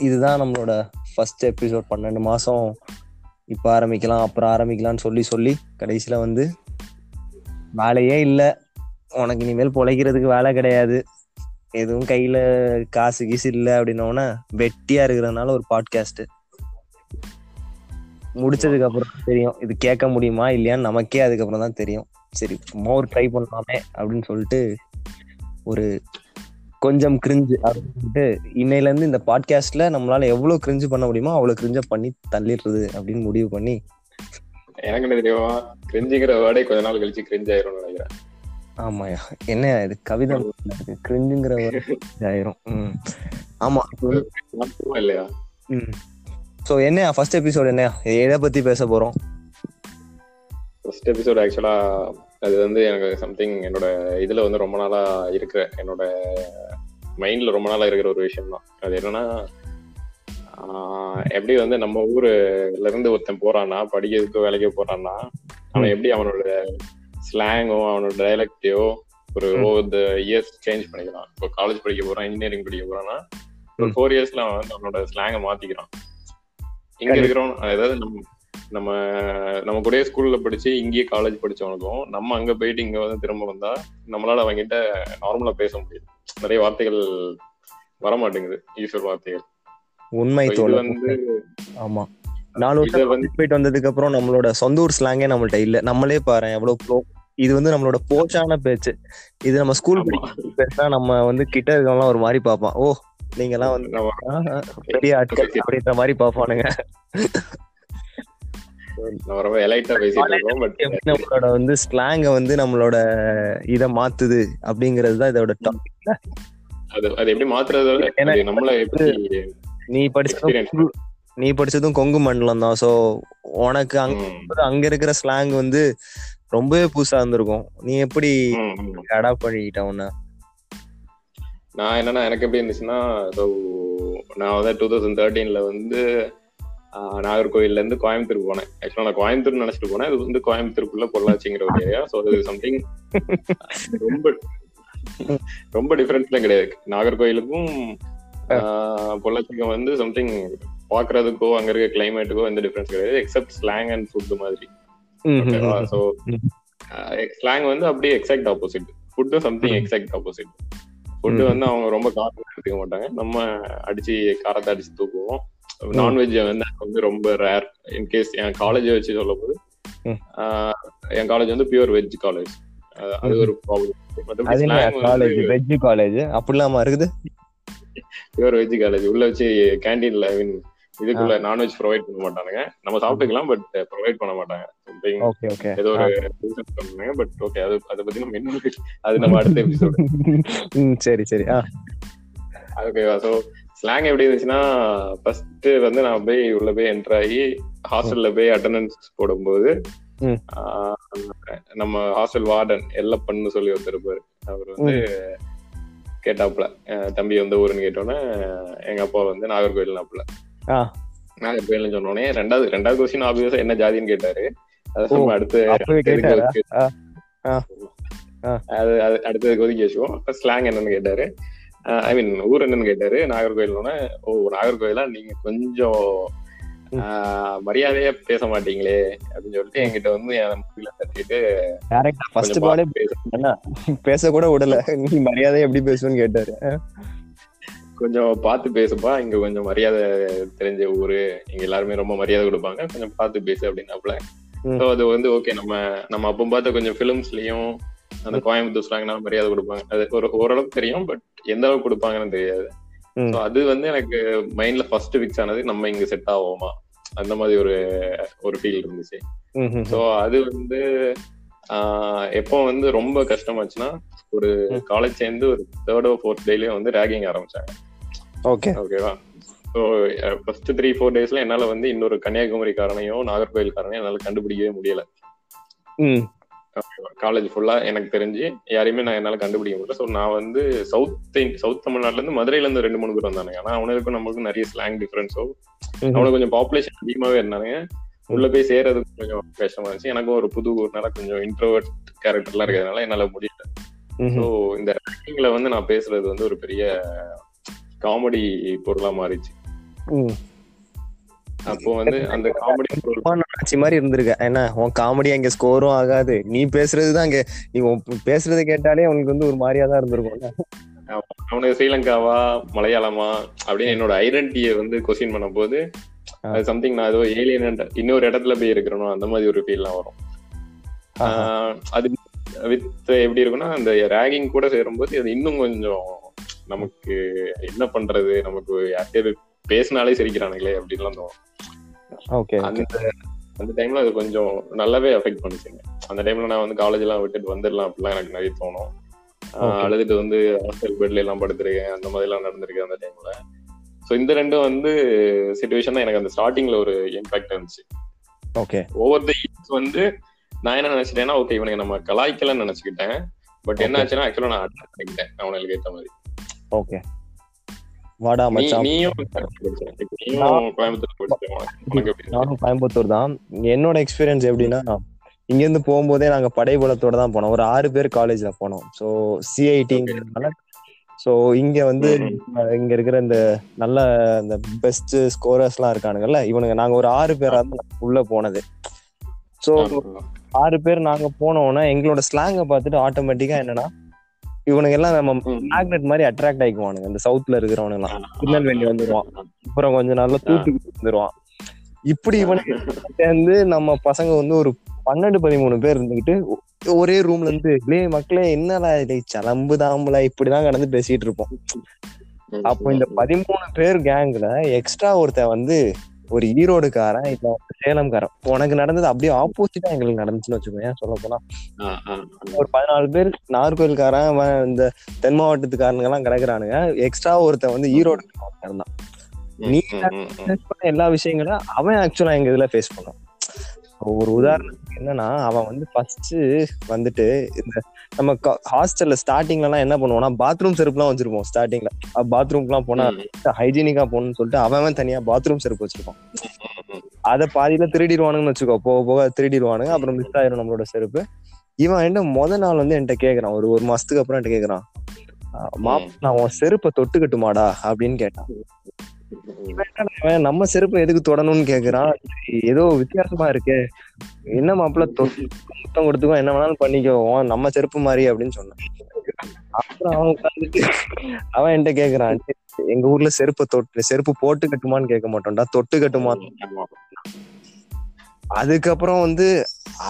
இதுதான் நம்மளோட first episode பன்னெண்டு மாதம் இப்போ ஆரம்பிக்கலாம் அப்புறம் ஆரம்பிக்கலாம்னு சொல்லி சொல்லி கடைசியில் வந்து வேலையே இல்லை. உனக்கு இனிமேல் பொழைக்கிறதுக்கு வேலை கிடையாது. எதுவும் கையில் காசு கீசு இல்லை அப்படின்னோடனே வெட்டியாக இருக்கிறதுனால ஒரு பாட்காஸ்ட்டு முடிச்சதுக்கு அப்புறம் தான் தெரியும். இது கேட்க முடியுமா இல்லையான்னு நமக்கே அதுக்கப்புறம் தான் தெரியும். சரி சும்மா ஒரு ட்ரை பண்ணலாமே அப்படின்னு சொல்லிட்டு ஒரு கொஞ்சம் கிரிஞ்சு அப்படின்னு சொல்லிட்டு இன்னையில இருந்து இந்த பாட்காஸ்ட்ல நம்மளால எவ்வளவு கிரிஞ்சு பண்ண முடியுமோ அவ்வளவு கிரிஞ்ச பண்ணி தள்ளிடுறது அப்படின்னு முடிவு பண்ணி எனக்கு என்ன தெரியுமா? கிரிஞ்சுங்கிற வேர்டே கொஞ்ச நாள் கழிச்சு கிரிஞ்ச் ஆயிரும்னு நினைக்கிறேன். ஆமாயா என்ன இது கவிதை கிரிஞ்சுங்கிற ஒரு ஆயிரும். ஆமா இல்லையா? ம். ஸோ என்னையா? ஃபர்ஸ்ட் எபிசோட் என்னையா? எதை பத்தி பேச போறோம்? ஃபர்ஸ்ட் எபிசோட் ஆக்சுவலா அது வந்து எனக்கு சம்திங் என்னோட இதுல வந்து ரொம்ப நாளா இருக்கிற என்னோட மைண்ட்ல ரொம்ப நாளா இருக்கிற ஒரு விஷயம் தான் அது என்னன்னா எப்படி வந்து நம்ம ஊர்ல இருந்து ஒருத்தன் போறான்னா படிக்கிறதுக்கோ வேலைக்கோ போறான்னா அவன் எப்படி அவனோட ஸ்லாங்கோ அவனோட டைலக்டையோ ஒரு ஓவர் த இயர்ஸ் சேஞ்ச் பண்ணிக்கிறான். இப்போ காலேஜ் படிக்க போறான் இன்ஜினியரிங் படிக்க போறான்னா ஒரு. ஃபோர் இயர்ஸ்ல அவன் வந்து அவனோட ஸ்லாங்கை மாத்திக்கிறான். இங்க இருக்கிறோம் அதாவது நம்ம நம்ம நம்ம கூடயே ஸ்கூல்ல படிச்சு இங்கேயே காலேஜ் படிச்சவனுக்கும் நம்ம அங்க போயிட்டு இங்க வந்து திரும்ப வந்தா நம்மளால அவங்ககிட்ட நார்மலா பேச முடியும் நிறைய வார்த்தைகள் வர மாட்டேங்குது ஈஸ்வர் வார்த்தைகள். உண்மை வந்து ஆமா. நாலு வருஷம் போயிட்டு வந்ததுக்கு அப்புறம் நம்மளோட சொந்த ஊர் ஸ்லாங்கே நம்மள்ட்ட இல்ல. நம்மளே பாரு எவ்வளவு ப்ரோ இது வந்து நம்மளோட போச்சான பேச்சு. இது நம்ம ஸ்கூல். பேசினா நம்ம வந்து கிட்ட இருக்கவங்கலாம் ஒரு மாதிரி பார்ப்பான். ஓ நீங்க எல்லாம் வந்து பெரிய ஆட்கள் அப்படின்ற மாதிரி பார்ப்பானுங்க. நம்மளோட வந்து ஸ்லாங்க வந்து நம்மளோட இத மாத்துது அப்படிங்கிறது தான் இதோட டாபிக் அது அது எப்படி மாத்துறது நம்மள எப்படி நீ படிச்சதும் நீ படிச்சதும் கொங்கு மண்டலம் தான். சோ உனக்கு அங்க அங்க இருக்கிற ஸ்லாங் வந்து ரொம்பவே புதுசா இருந்திருக்கும். நீ எப்படி. அடாப்ட் பண்ணிக்கிட்ட உன்ன? நான் என்னன்னா எனக்கு எப்படி இருந்துச்சுன்னா நான் வந்து டூ தௌசண்ட் தேர்ட்டீன்ல வந்து ஆஹ், நாகர்கோவில்ல இருந்து கோயம்புத்தூர் போனேன் ஆக்சுவலா நான் கோயம்புத்தூர் நினைச்சிட்டு போனேன் இது வந்து கோயம்புத்தூருக்குள்ள பொள்ளாச்சிங்கிற ஒரு ஏரியா ஸோ அது சம்திங் ரொம்ப ரொம்ப டிஃபரன்ஸ்லாம் கிடையாது நாகர்கோவிலுக்கும் ஆஹ், பொள்ளாச்சிக்கும் வந்து சம்திங் பாக்குறதுக்கோ அங்க இருக்க கிளைமேட்டுக்கோ எந்த டிஃபரன்ஸ் கிடையாது எக்ஸப்ட் ஸ்லாங் அண்ட் ஃபுட் மாதிரி ஸோ. ஸ்லாங் வந்து அப்படியே எக்ஸாக்ட் ஆப்போசிட் ஃபுட்டும் சம்திங். Exact opposite food. வந்து அவங்க ரொம்ப காரம் எடுத்துக்க மாட்டாங்க நம்ம அடிச்சு காரத்தை அடிச்சு தூக்குவோம். நான்வெஜ் வந்து வந்து ரொம்ப ரேர் இன்கேஸ் என் காலேஜை வச்சு சொல்லும் போது என் காலேஜ் வந்து பியூர் வெஜ் காலேஜ் அது. ஒரு ப்ராப்ளம் என்ன காலேஜ் வெஜ் காலேஜ் அப்படிலாமா இருக்குது? பியூர் வெஜ் காலேஜ் உள்ள வச்சு கேண்டீன்ல ஐ மீன் இதுக்குள்ள நான்வெஜ் ப்ரொவைட் பண்ண மாட்டானுங்க. நம்ம சாப்பிட்டுக்கலாம் பட் ப்ரொவைட் பண்ண மாட்டாங்க. சம்திங் ஓகே ஓகே ஏதோ ஒரு சொன்னாங்க பட் ஓகே அது அதை பத்தி நம்ம இன்னொரு அது நம்ம அடுத்த எபிசோட் சரி சரி. ஆ. ஓகேவா ஸோ ஸ்லாங் எப்படி இருந்துச்சுன்னா ஃபர்ஸ்ட் வந்து நான் போய் உள்ள போய் என்டர் ஆகி ஹாஸ்டல்ல போய் அட்டண்டன்ஸ் போடும்போது நம்ம ஹாஸ்டல் வார்டன் எல்லப்பன்னு சொல்லி ஒருத்தர் இருப்பாரு. அவர் வந்து கேட்டாப்புல தம்பி வந்து ஊருன்னு கேட்டோன்னே எங்க அப்பா வந்து ஆ. நாகர்கோவில்னு சொன்னோடனே ரெண்டாவது ரெண்டாவது கொஸ்டின் ஆப்வியஸா என்ன ஜாதின்னு கேட்டாரு. அது நம்ம அடுத்து. அது அது அடுத்தது கொதிக்க வச்சுவோம் ஸ்லாங் என்னன்னு கேட்டாரு. ஐ மீன் ஊர் என்னன்னு கேட்டாரு நாகர்கோயில்னு ஓ நாகர்கோயிலா? நீங்க கொஞ்சம் மரியாதையா பேச மாட்டீங்களே அப்படின்னு சொல்லிட்டு என்கிட்ட வந்து என் முடியல தட்டிட்டு ஃபர்ஸ்ட் பாலே பேசு கூட விடல. நீ மரியாதை எப்படி பேசுவேன்னு கேட்டாரு. கொஞ்சம் பார்த்து பேசுப்பா இங்க கொஞ்சம் மரியாதை தெரிஞ்ச ஊரு இங்க எல்லாருமே ரொம்ப மரியாதை கொடுப்பாங்க கொஞ்சம் பார்த்து பேசு அப்படின்னாப்புல. ம். ஸோ அது வந்து ஓகே நம்ம நம்ம அப்போ பார்த்த கொஞ்சம் ஃபிலிம்ஸ்லயும் அந்த கோயம்புத்தூர் ஸ்லாங்னா மரியாதை கொடுப்பாங்க. அது ஒரு ஓரளவுக்கு தெரியும் பட் எந்த அளவுக்கு கொடுப்பாங்கன்னு தெரியாது. அது வந்து எனக்கு மைண்ட்ல ஃபர்ஸ்ட் ஃபிக்ஸ் ஆனது நம்ம இங்க செட் ஆவோமா? அந்த மாதிரி ஒரு ஒரு ஃபீல் இருந்துச்சு. ஸோ அது வந்து எப்போ வந்து ரொம்ப கஷ்டமாச்சுன்னா ஒரு. காலேஜ் சேர்ந்து ஒரு தேர்டோ ஃபோர்த் டேலயே வந்து ரேகிங் ஆரம்பிச்சாங்க. ஓகே ஓகேவா ஸோ ஃபர்ஸ்ட் த்ரீ ஃபோர் டேஸ்ல என்னால வந்து இன்னொரு கன்னியாகுமரி காரனையோ நாகர்கோவில் காரனையும் என்னால கண்டுபிடிக்கவே முடியல. காலேஜ் ஃபுல்லா எனக்கு தெரிஞ்சு யாரையுமே நான் என்னால கண்டுபிடிக்க முடியல. ஸோ நான் வந்து சவுத் சவுத் தமிழ்நாட்டுல இருந்து மதுரையில இருந்து ரெண்டு மூணு பேர் வந்தானுங்க. ஆனா அவனுக்கும் நம்மளுக்கும் நிறைய ஸ்லாங் டிஃபரன்ஸோ. அவனுக்கு கொஞ்சம் பாப்புலேஷன் அதிகமாவே இருந்தானுங்க. உள்ள போய் சேர்றதுக்கு கொஞ்சம் கஷ்டமா இருந்துச்சு. எனக்கும் ஒரு புது ஊர்னால கொஞ்சம் இன்ட்ரோவர்ட் கேரக்டர்லாம் இருக்கிறதுனால என்னால முடியல. ஸோ இந்த ரேங்கிங்ல வந்து நான் பேசுறது வந்து ஒரு பெரிய காமெடி பொருளா மாறிச்சு. அப்போ வந்து அந்த காமெடி மாதிரி இருந்திருக்க. என்ன உன் காமெடி அங்க ஸ்கோரும் ஆகாது. நீ பேசுறதுதான் அங்க நீ பேசுறதை கேட்டாலே உனக்கு வந்து ஒரு மாதிரியா தான் இருந்திருக்கும் அவனுக்கு ஸ்ரீலங்காவா மலையாளமா அப்படின்னு என்னோட ஐடென்டிட்டியை வந்து கொஸ்டின் பண்ணும்போது ஆ. அது சம்திங் நான் ஏதோ ஏலியன் இன்னொரு இடத்துல போய் இருக்கிறனோ அந்த மாதிரி ஒரு ஃபீல்லாம் வரும். அது வித் எப்படி இருக்கும்னா அந்த ரேகிங் கூட சேரும்போது அது இன்னும் கொஞ்சம் நமக்கு என்ன பண்றது? நமக்கு யார்கிட்டயே பேசினாலே சிரிக்கிறானுங்களே அப்படின்லாம் தோணும். ஓகே அந்த அந்த டைம்ல அது கொஞ்சம் நல்லாவே அஃபெக்ட் பண்ணுச்சுங்க. அந்த டைம்ல நான் வந்து காலேஜ் எல்லாம் விட்டுட்டு வந்துடலாம் அப்படிலாம் எனக்கு நிறைய தோணும். அழுதுட்டு வந்து ஹாஸ்டல் பெட்ல எல்லாம் படுத்திருக்கேன் அந்த மாதிரி எல்லாம் நடந்திருக்கு அந்த டைம்ல ஸோ இந்த ரெண்டும் வந்து சுச்சுவேஷன் தான் எனக்கு அந்த ஸ்டார்டிங்ல ஒரு இம்பாக்ட் இருந்துச்சு. ஓகே. ஓவர் த இயர்ஸ் வந்து நான் என்ன நினைச்சிட்டேன்னா ஓகே இவனுக்கு நம்ம கலாய்க்கலன்னு நினைச்சுக்கிட்டேன். பட் என்ன. ஆச்சுன்னா ஆக்சுவலா நான் அட்டன் பண்ணிக்கிட்டேன். அவனுக்கு ஏத்த மாதிரி. ஓகே. வாடா மச்சான். நானும் கோயம்புத்தூர் தான். என்னோட எக்ஸ்பீரியன்ஸ் எப்படின்னா இங்க இருந்து போகும்போதே நாங்க படைபலத்தோட தான் போனோம். ஒரு ஆறு பேர் காலேஜ்ல போனோம். ஸோ சிஐடிங்கிறதுனால ஸோ இங்க வந்து இங்க இருக்கிற இந்த நல்ல இந்த பெஸ்ட் ஸ்கோரர்ஸ் எல்லாம் இருக்கானுங்கல்ல இவனுங்க நாங்க ஒரு ஆறு பேரா தான் உள்ள போனது. ஸோ. ஆறு பேர் நாங்க போனோம்னா எங்களோட ஸ்லாங்கை பார்த்துட்டு ஆட்டோமேட்டிக்கா என்னன்னா இவனுங்க எல்லாம் நம்ம. மேக்னெட் மாதிரி அட்ராக்ட் ஆயிக்குவானுங்க. இந்த சவுத்ல இருக்கிறவனுங்க எல்லாம் திருநெல்வேலி வந்துருவான். அப்புறம் கொஞ்சம் நாள்ல தூத்துக்குடி வந்துருவான். இப்படி இவனுக்கு சேர்ந்து நம்ம பசங்க வந்து ஒரு பன்னெண்டு பதிமூணு பேர் இருந்துகிட்டு ஒரே ரூம்ல இருந்து லே மக்களே என்னடா இது? சலம்பு தாம்புல இப்படிதான் கடந்து பேசிட்டு இருப்போம். அப்போ இந்த பதிமூணு பேர் கேங்ல எக்ஸ்ட்ரா ஒருத்தன் வந்து ஒரு ஈரோடுக்காரன் இல்ல வந்து சேலம்காரன். உனக்கு நடந்தது அப்படியே ஆப்போசிட்டா எங்களுக்கு நடந்துச்சுன்னு வச்சுக்கோங்க சொல்ல போனா ஒரு பதினாலு பேர் நாகர்கோயில்காரன் அவன் இந்த தென் மாவட்டத்துக்காரனுங்க எல்லாம் கிடக்குறானுங்க. எக்ஸ்ட்ரா ஒருத்தன் வந்து ஈரோடு இருந்தான் நீ எல்லா விஷயங்களும் அவன் ஆக்சுவலா எங்க இதுல ஃபேஸ் பண்ணான் ஒரு உதாரணத்துக்கு என்னன்னா அவன் வந்து ஃபர்ஸ்ட் வந்துட்டு இந்த நம்ம ஹாஸ்டல்ல ஸ்டார்டிங்ல எல்லாம் என்ன பண்ணுவோம்னா பாத்ரூம் செருப்புலாம் வச்சிருப்போம் ஸ்டார்டிங்ல பாத்ரூம்க்கு எல்லாம் போனா ஹைஜீனிக்கா போகணும்னு சொல்லிட்டு அவன் தனியா பாத்ரூம் செருப்பு வச்சிருப்பான். அதை பாதியில திருடிடுவானுங்கன்னு வச்சுக்கோ போக போக திருடிடுவானுங்க அப்புறம் மிஸ் ஆயிரும் நம்மளோட செருப்பு. இவன் என்ன முத நாள் வந்து என்கிட்ட கேக்குறான் ஒரு ஒரு மாசத்துக்கு அப்புறம் என்கிட்ட கேக்குறான். "ஆஹ் மாப் நான் உன் செருப்பை தொட்டுக்கட்டுமாடா? அப்படின்னு கேட்டான். நம்ம செருப்பு எதுக்கு தொடணும்னு கேக்குறான். ஏதோ வித்தியாசமா இருக்கு. என்ன மாப்பிள்ள தொட்டு முத்தம் கொடுத்துக்கோ என்ன வேணாலும் பண்ணிக்கோ நம்ம செருப்பு மாதிரி அப்படின்னு சொன்னான். அப்புறம் அவன் உட்காந்துட்டு அவன் என்கிட்ட கேக்குறான் எங்க ஊர்ல செருப்பு தொட்டு செருப்பு போட்டு கட்டுமான்னு கேட்க மாட்டோம்டா தொட்டு கட்டுமா? அதுக்கப்புறம் வந்து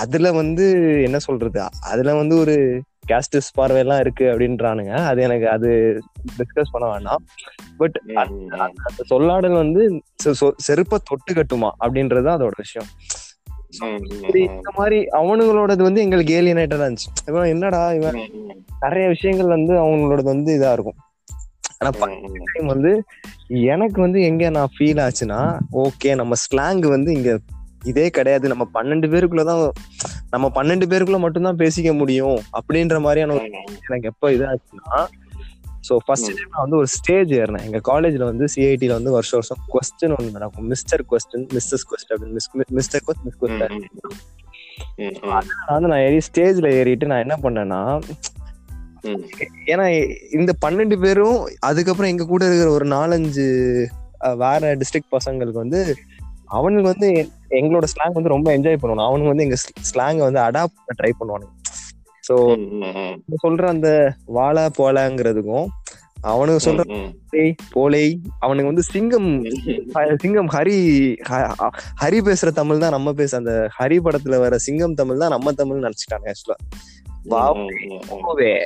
அதுல வந்து என்ன சொல்றது அதுல வந்து ஒரு கேஸ்டிஸ் பார்வை எல்லாம் இருக்கு அப்படின்றானுங்க. அது எனக்கு அது டிஸ்கஸ் பண்ண வேண்டாம் பட். அந்த சொல்லாடல் வந்து செருப்ப தொட்டு கட்டுமா அப்படின்றது அதோட விஷயம். இந்த மாதிரி அவனுங்களோடது வந்து எங்களுக்கு ஏலியனேட்டடா இருந்துச்சு. இவன் என்னடா இவன் நிறைய விஷயங்கள் வந்து அவங்களோடது வந்து இதா இருக்கும். ஆனா. டைம் வந்து எனக்கு வந்து எங்க நான் ஃபீல் ஆச்சுன்னா ஓகே நம்ம ஸ்லாங் வந்து இங்க இதே கிடையாது. நம்ம பன்னெண்டு பேருக்குள்ளதான் நம்ம பன்னெண்டு பேருக்குள்ள மட்டும்தான் பேசிக்க முடியும் அப்படின்ற மாதிரியான ஒரு எனக்கு எப்ப இதாச்சுன்னா ஸோ ஃபர்ஸ்ட் டைம் நான் வந்து ஒரு ஸ்டேஜ் ஏறினேன். எங்க காலேஜ்ல வந்து சிஐடில வந்து வருஷம் வருஷம் கொஸ்டின் ஒன்று நடக்கும். மிஸ்டர் கொஸ்டின் மிஸ்ஸஸ் கொஸ்டின் அப்படின்னு மிஸ்டர் கொஸ்ட் மிஸ் கொஸ்டின். நான் வந்து நான் ஏறி ஸ்டேஜ்ல ஏறிட்டு நான் என்ன பண்ணேன்னா. ஏன்னா இந்த பன்னெண்டு பேரும் அதுக்கப்புறம் எங்க கூட இருக்கிற ஒரு நாலஞ்சு வேற டிஸ்ட்ரிக்ட் பசங்களுக்கு வந்து அவனுக்கு வந்து எங்களோட ஸ்லாங் வந்து ரொம்ப என்ஜாய் பண்ணுவானு அவனுக்கு வந்து எங்க ஸ்லாங்கை வந்து அடாப்ட் பண்ண ட்ரை பண்ணுவானுங்க ஸோ. சொல்ற அந்த வாழ போலங்கிறதுக்கும் அவனுக்கு சொல்ற. போலை, அவனுக்கு வந்து சிங்கம் சிங்கம் ஹரி ஹரி பேசுற தமிழ் தான் நம்ம பேச அந்த ஹரி படத்துல வர சிங்கம் தமிழ் தான் நம்ம தமிழ் நினைச்சிட்டாங்க ஆக்சுவலா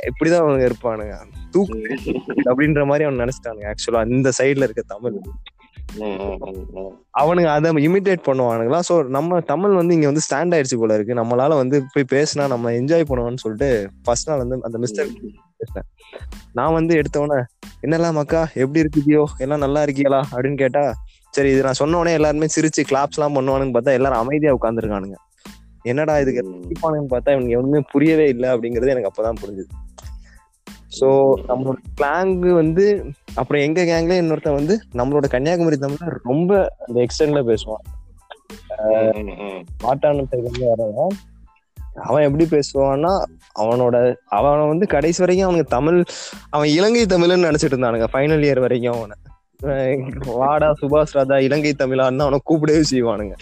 இப்படிதான் அவனுங்க இருப்பானுங்க தூக்கு அப்படின்ற மாதிரி அவன் நினைச்சிட்டானுங்க ஆக்சுவலா இந்த சைடுல இருக்க தமிழ். அவனுங்க அதை இமிட்டேட் பண்ணுவானுங்களா? சோ நம்ம தமிழ் வந்து இங்க வந்து ஸ்டாண்ட் ஆயிடுச்சு போல இருக்கு. நம்மளால வந்து போய் பேசினா நம்ம என்ஜாய் பண்ணுவோம்னு சொல்லிட்டு ஃபர்ஸ்ட் நாள் வந்து அந்த மிஸ்டர் பேசினேன். நான் வந்து எடுத்தவொடனே என்னெல்லாம் மக்கா எப்படி இருக்கியோ எல்லாம் நல்லா இருக்கீங்களா அப்படின்னு கேட்டா சரி இது நான் சொன்ன உடனே எல்லாருமே சிரிச்சு கிளாப்ஸ் எல்லாம் பண்ணுவானுன்னு பார்த்தா எல்லாரும் அமைதியா உட்காந்துருக்கானுங்க என்னடா இதுக்கு பார்த்தா இவனுக்கு எதுவுமே புரியவே இல்லை. அப்படிங்கிறது எனக்கு அப்பதான் புரிஞ்சுது. சோ நம்மளோட ஸ்லாங் வந்து அப்புறம் எங்க கேங்ல இன்னொருத்தன் வந்து நம்மளோட கன்னியாகுமரி தமிழ்ல ரொம்ப அந்த எக்ஸ்டென்ட்ல பேசுவான். ம், ம், ம். மாட்டான சைடுல வரவன் அவன் எப்படி பேசுவான்னா அவனோட அவனை வந்து கடைசி வரைக்கும் அவனுக்கு தமிழ் அவன் இலங்கை தமிழ்னு நினைச்சிட்டு இருந்தானுங்க ஃபைனல் இயர் வரைக்கும் அவனை. வாடா சுபாஷ் ராஜா இலங்கை தமிழான்னு அவனை கூப்பிடவே செய்வானுங்க.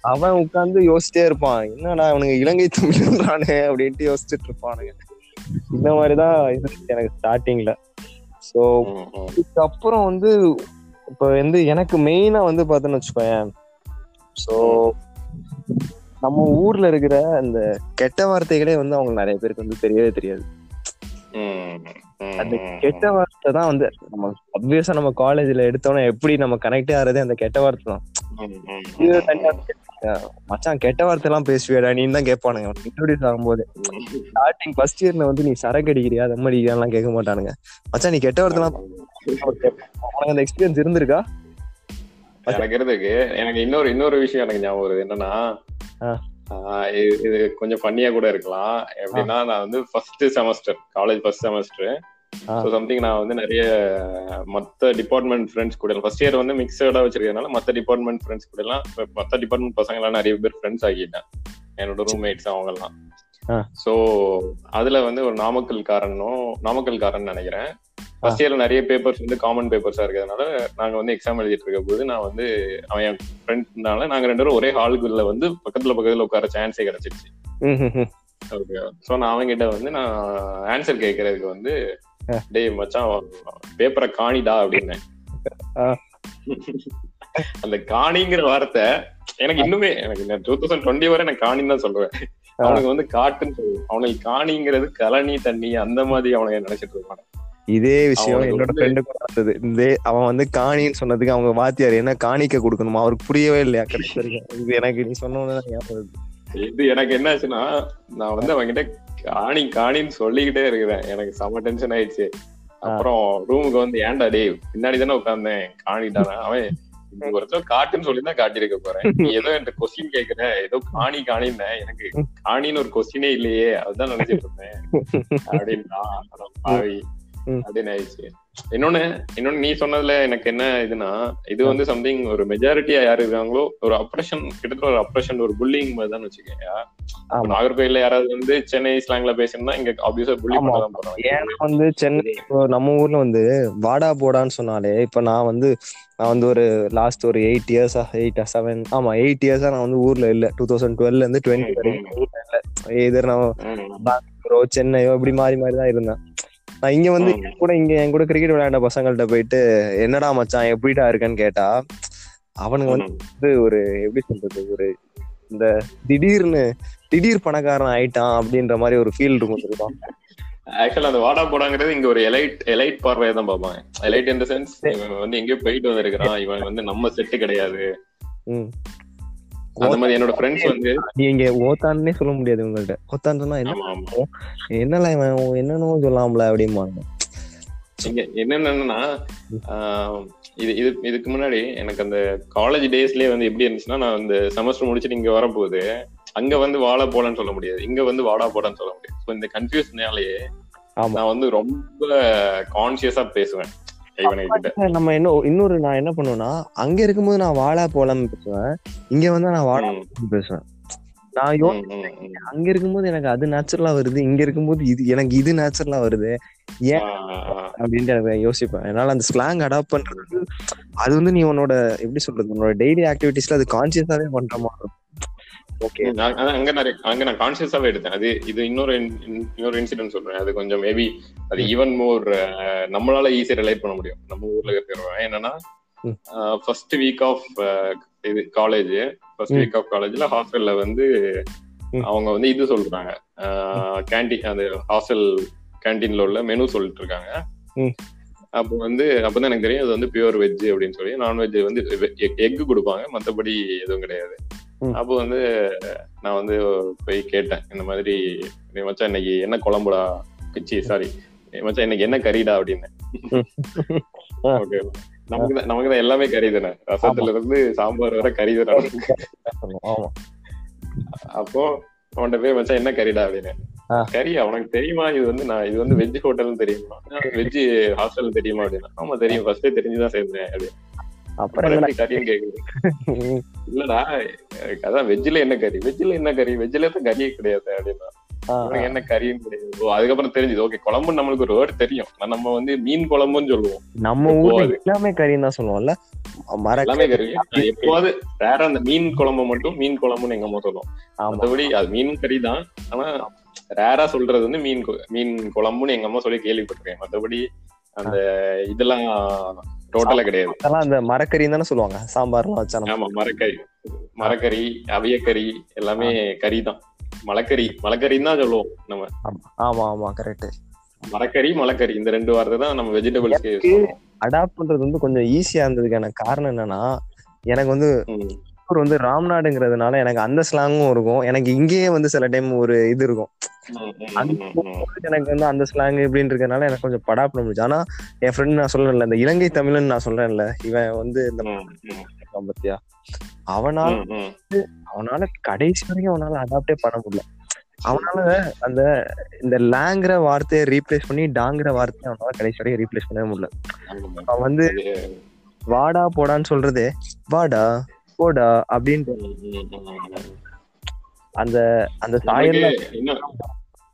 அவன் உட்கார்ந்து யோசிச்சிட்டே இருப்பான் என்னடா அவனுங்க இலங்கை தமிழ்ன்றானே அப்படின்ட்டு யோசிச்சுட்டு இருப்பானுங்க. இந்த மாதிரிதான் இருந்துச்சு எனக்கு ஸ்டார்டிங்ல ம். இதுக்கப்புறம் வந்து இப்ப வந்து எனக்கு மெயினா வந்து பார்த்தோன்னு வச்சுக்கோயேன். சோ நம்ம ஊர்ல இருக்கிற அந்த கெட்ட வார்த்தைகளே வந்து அவங்க நிறைய பேருக்கு வந்து தெரியவே தெரியாது. அந்த ம், கெட்ட வார்த்தை தான் வந்து. நம்ம அப்வியஸா நம்ம காலேஜ்ல எடுத்தோன்னே எப்படி நம்ம கனெக்டே ஆறதே அந்த கெட்ட வார்த்தை தான். இது தனியா மச்சான் கெட்ட வார்த்தை எல்லாம் பேசுவியாடா நீ தான் கேட்பானுங்க. இன்ட்ரோடியூஸ் ஆகும்போது. ஸ்டார்டிங் ஃபர்ஸ்ட் இயர்ல வந்து நீ சரக்கு அடிக்கிறியா? தம் அடிக்கிறியாலாம் கேட்க மாட்டானுங்க. மச்சான் நீ கெட்ட வார்த்தை எல்லாம் உனக்கு அந்த எக்ஸ்பீரியன்ஸ் இருந்திருக்கா? எனக்கு இருக்கு. எனக்கு இன்னொரு இன்னொரு விஷயம் எனக்கு ஞாபகம் வருது. என்னன்னா இது- இது கொஞ்சம் ஃபன்னியா கூட இருக்கலாம். எப்படின்னா நான் வந்து first semester college first semester. So something நான் வந்து நிறைய மத்த டிபார்ட்மெண்ட் ஃப்ரெண்ட்ஸ் கூட ஃபர்ஸ்ட் இயர் வந்து மிக்சடா வச்சிருக்கறதுனால மத்த டிபார்ட்மெண்ட் ஃப்ரெண்ட்ஸ் கூட எல்லாம் இப்ப மத்த டிபார்ட்மெண்ட் பசங்க எல்லாம் நிறைய பேர் ஃப்ரெண்ட்ஸ் ஆகிட்டேன். என்னோட ரூம்மேட்ஸ் அவங்க எல்லாம் ஆ. ஸோ அதுல வந்து ஒரு நாமக்கல்காரனும் நாமக்கல்காரன் நினைக்கிறேன். ஃபர்ஸ்ட் இயர்ல நிறைய பேப்பர்ஸ் வந்து காமன் பேப்பர்ஸா இருக்கிறதுனால நாங்க வந்து எக்ஸாம் எழுதிட்டு இருக்க போது நான் வந்து அவன் என் ஃப்ரெண்ட்னால நாங்க ரெண்டு பேரும் ஒரே ஹாலுக்குள்ள வந்து பக்கத்துல பக்கத்துல உட்கார சான்ஸே கிடைச்சிருச்சு. ஓகே சோ நான் அவன்கிட்ட வந்து நான் ஆன்சர் கேட்கறதுக்கு வந்து. டேய் மச்சான் பேப்பரை காணிடா அப்படின்னேன். அந்த காணிங்கிற வார்த்தை எனக்கு இன்னுமே எனக்கு டூ தௌசண்ட் டுவெண்ட்டி வரை எனக்கு காணின்னு தான் சொல்லுவேன். அவனுக்கு வந்து காட்டுன்னு சொல்லுவேன் அவனுக்கு காணிங்கிறது கலனி தண்ணி அந்த மாதிரி அவனுக்கு நினைச்சிட்டு இருப்பான் இதே விஷயம் என்னோட வந்து- ஃப்ரெண்டுக்கு நடந்தது. இந்த அவன் வந்து காணின்னு சொன்னதுக்கு அவங்க வாத்தியார் என்ன காணிக்க கொடுக்கணுமா? அவருக்கு புரியவே இல்லையா? கடைசி இது எனக்கு நீ சொன்ன உடனே தான் ஞாபகம் வருது. இது எனக்கு என்னாச்சுன்னா நான் வந்து அவன்கிட்ட காணி காணின்னு சொல்லிக்கிட்டே இருக்கிறேன். எனக்கு செம டென்ஷன் ஆயிடுச்சு. அப்புறம் ரூமுக்கு வந்து ஏன்டா டேய் பின்னாடி தானே உட்கார்ந்தேன்? காணிட்டானா? அவன் இந்த ஒரு தடவை காட்டுன்னு சொல்லி தான் காட்டியிருக்க போறேன். நீ ஏதோ என்கிட்ட கொஸ்டின் கேக்குற. ஏதோ காணி காணின்னு. எனக்கு காணின்னு ஒரு கொஸ்டினே இல்லையே. அதுதான் நினைச்சிட்டு இருந்தேன். அப்படின்னா. அப்படின்னு ஆயிடுச்சு. இன்னொன்னு இன்னொன்னு நீ சொன்னதுல எனக்கு என்ன இதுனா இது வந்து சம்திங் ஒரு மெஜாரிட்டியா யாரு இருக்காங்களோ ஒரு அப்ரஷன் கிட்டத்தட்ட ஒரு அப்ரஷன் ஒரு புல்லிங் மாதிரி தான் வச்சுக்கோங்க நாகர்கோயில்ல யாராவது வந்து சென்னை ஸ்லாங்ல பேசணும்னா இங்க ஆப்வியஸா புள்ளி ஆமா. பண்ண தான் போறாங்க. ஏன்னா வந்து சென்னை இப்போ நம்ம ஊர்ல வந்து வாடா போடான்னு சொன்னாலே இப்ப நான் வந்து நான் வந்து ஒரு லாஸ்ட் ஒரு எயிட் இயர்ஸா எயிட் செவன் ஆமா எயிட் இயர்ஸா நான் வந்து ஊர்ல இல்ல. டூ தௌசண்ட் டுவெல்ல இருந்து டுவெண்ட்டி வரைக்கும் ஊர்ல இல்ல. எதிர் நான். பெங்களூரோ சென்னையோ இப்படி மாறி மாறி தான் இருந்தேன். நான் இங்க வந்து கூட இங்க என் கூட கிரிக்கெட் விளையாண்ட பசங்கள்ட்ட போயிட்டு என்னடா மச்சான் எப்படிடா இருக்கேன்னு கேட்டா அவனுங்க வந்து ஒரு எப்படி சொல்றது ஒரு இந்த திடீர்னு திடீர் பணக்காரன் ஆயிட்டான் அப்படின்ற மாதிரி ஒரு ஃபீல் இருக்கும் தெரியுமா? ஆக்சுவலா அந்த வாடா போடாங்கிறது இங்க ஒரு எலைட் எலைட் பார்வையை தான் பார்ப்பாங்க. எலைட் இந்த சென்ஸ் இவன் வந்து எங்கேயோ போயிட்டு வந்திருக்கிறான். இவன் வந்து நம்ம செட்டு கிடையாது. அந்த மாதிரி என்னோட ஃப்ரெண்ட்ஸ் வந்து நீங்க ஓத்தான்னே சொல்ல முடியாது உங்கள்ட்ட. ஓத்தான் சொன்னா என்ன? என்னல இவன் என்னன்னு சொல்லலாம்ல அப்படிம்பாங்க. ஆஹ், இது இது இதுக்கு முன்னாடி எனக்கு அந்த காலேஜ் டேஸ்லயே வந்து எப்படி இருந்துச்சுன்னா நான் அந்த செமஸ்டர் முடிச்சுட்டு இங்க வரும்போது அங்க வந்து வாழா போலன்னு சொல்ல முடியாது. இங்க வந்து வாடா போடான்னு சொல்ல முடியாது. இந்த கன்ஃபியூஸ்னாலேயே ஆமா. நான் வந்து ரொம்ப கான்சியஸா பேசுவேன். நம்ம என்ன இன்னொரு நான் என்ன பண்ணுவேன்னா அங்க இருக்கும்போது நான் வாழா போலாம்னு பேசுவேன். இங்க வந்து நான் வாழா பேசுவேன். நான் யோ ம், ம், ம். அங்க இருக்கும்போது எனக்கு அது நேச்சுரலா வருது இங்க இருக்கும்போது இது எனக்கு இது நேச்சுரலா வருது. ஏன். அப்படின்ட்டு யோசிப்பேன். என்னால அந்த ஸ்லாங் அடாப்ட் பண்றது அது வந்து நீ உன்னோட எப்படி சொல்றது உன்னோட டெய்லி ஆக்டிவிட்டிஸ்ல அது கான்சியஸாவே பண்ற மாதிரி இருக்கும். ஓகே அங்க நான் அங்க நான் கான்சியஸாவே எடுத்தேன். அது இது இன்னொரு இன்னொரு இன்சிடென்ட் சொல்றேன். அது கொஞ்சம் மேபி அது ஈவன் மோர் நம்மளால ஈஸியா ரிலேட் பண்ண முடியும். நம்ம ஊர்ல இருக்கிறவன் என்னன்னா. ஃபர்ஸ்ட் வீக் ஆஃப் இது காலேஜ் ஃபர்ஸ்ட். வீக் ஆஃப் காலேஜ்ல ஹாஸ்டல்ல வந்து. அவங்க வந்து இது சொல்றாங்க. கேண்டீன் அந்த ஹாஸ்டல் கேண்டீன்ல உள்ள மெனு சொல்லிட்டு இருக்காங்க. அப்போ வந்து அப்பதான் எனக்கு தெரியும் அது வந்து பியூர் வெஜ் அப்படின்னு சொல்லி. நான்வெஜ் வந்து எக் கொடுப்பாங்க. மத்தபடி எதுவும் கிடையாது. அப்போ வந்து நான் வந்து போய் கேட்டேன் இந்த மாதிரி "டேய் மச்சான் இன்னைக்கு என்ன குழம்புடா? பிச்சி சாரி. மச்சான் இன்னைக்கு என்ன கறிடா? அப்படின்னு. நமக்கு தான் நமக்கு தான் எல்லாமே கறி தானே. ரசத்துல இருந்து சாம்பார் வரை கறி தானே. அப்போ அவன்கிட்ட போய் மச்சான் என்ன கறிடா? அப்படின்னு. ஆ. கறி அவனுக்கு தெரியுமா? இது வந்து நான் இது வந்து வெஜ் ஹோட்டல்னு தெரியுமா? வெஜ் ஹாஸ்டல் தெரியுமா? அப்படின்னா. ஆமா தெரியும். ஃபர்ஸ்டே தெரிஞ்சுதான் சேர்ந்தேன். அப்படின்னு. அப்புறம் இல்லடா அதான் வெஜ்ல என்ன கறி? வெஜ்ல என்ன கறி? வெஜ்ல தான் கறியே கிடையாது அப்படின்னா. என்ன தெரியுது. ஓ அதுக்கப்புறம் தெரிஞ்சது. ஓகே குழம்புன்னு நம்மளுக்கு ஒரு வேர்டு தெரியும். நம்ம வந்து மீன் குழம்புன்னு சொல்லுவோம். நம்ம ஊர்ல. எல்லாமே கறின்னு தான் சொல்லுவோம்ல. மரக்கறி எல்லாமே கறி. நான் எப்போவாது வேற அந்த மீன் குழம்பு மட்டும் மீன் குழம்புன்னு எங்க அம்மா சொல்லுவோம் மற்றபடி அது மீன் கறி தான். ஆனா ரேரா சொல்றது வந்து மீன் மீன் குழம்புன்னு எங்க அம்மா சொல்லி கேள்விப்பட்டிருக்கேன். மற்றபடி அந்த இதெல்லாம் டோட்டலா கிடையாது. அதெல்லாம் அந்த மரக்கறின்னு தானே சொல்லுவாங்க. சாம்பார்லாம் வச்சா. ஆமா மரக்கறி. மரக்கறி அவியக்கறி எல்லாமே கறி தான் மலைக்கறி மலைக்கறின்னு தான் சொல்லுவோம் நம்ம. ஆமா ஆமா கரெக்ட் மரக்கறி மலைக்கறி இந்த ரெண்டு வார்த்தை தான் நம்ம வெஜிடபிள்ஸ்க்கு அடாப்ட் பண்றது வந்து கொஞ்சம் ஈஸியா இருந்ததுக்கான காரணம் என்னன்னா எனக்கு வந்து ஊர் வந்து ராம்நாடுங்கிறதுனால எனக்கு அந்த ஸ்லாங்கும் இருக்கும். எனக்கு இங்கேயே வந்து சில டைம் ஒரு இது இருக்கும். எனக்கு வந்து அந்த ஸ்லாங் இப்படின்னு இருக்கறனால எனக்கு கொஞ்சம் படாப் முடிஞ்சு ஆனா என் ஃப்ரெண்ட் நான் சொல்றேன்ல இந்த இலங்கை தமிழன் நான் சொல்றேன்ல இவன் வந்து இந்த பாத்தியா? அவனால. அவனால கடைசி வரைக்கும் அவனால அடாப்டே பண்ண முடியல. அவனால அந்த இந்த லேங்கிற வார்த்தையை ரீப்ளேஸ் பண்ணி டாங்கிற வார்த்தையை அவனால கடைசி வரைக்கும் ரீப்ளேஸ் பண்ணவே முடியல. அவன் வந்து வாடா போடான்னு சொல்றதே வாடா. போடா அப்படின்ட்டு. அந்த அந்த சாயல்ல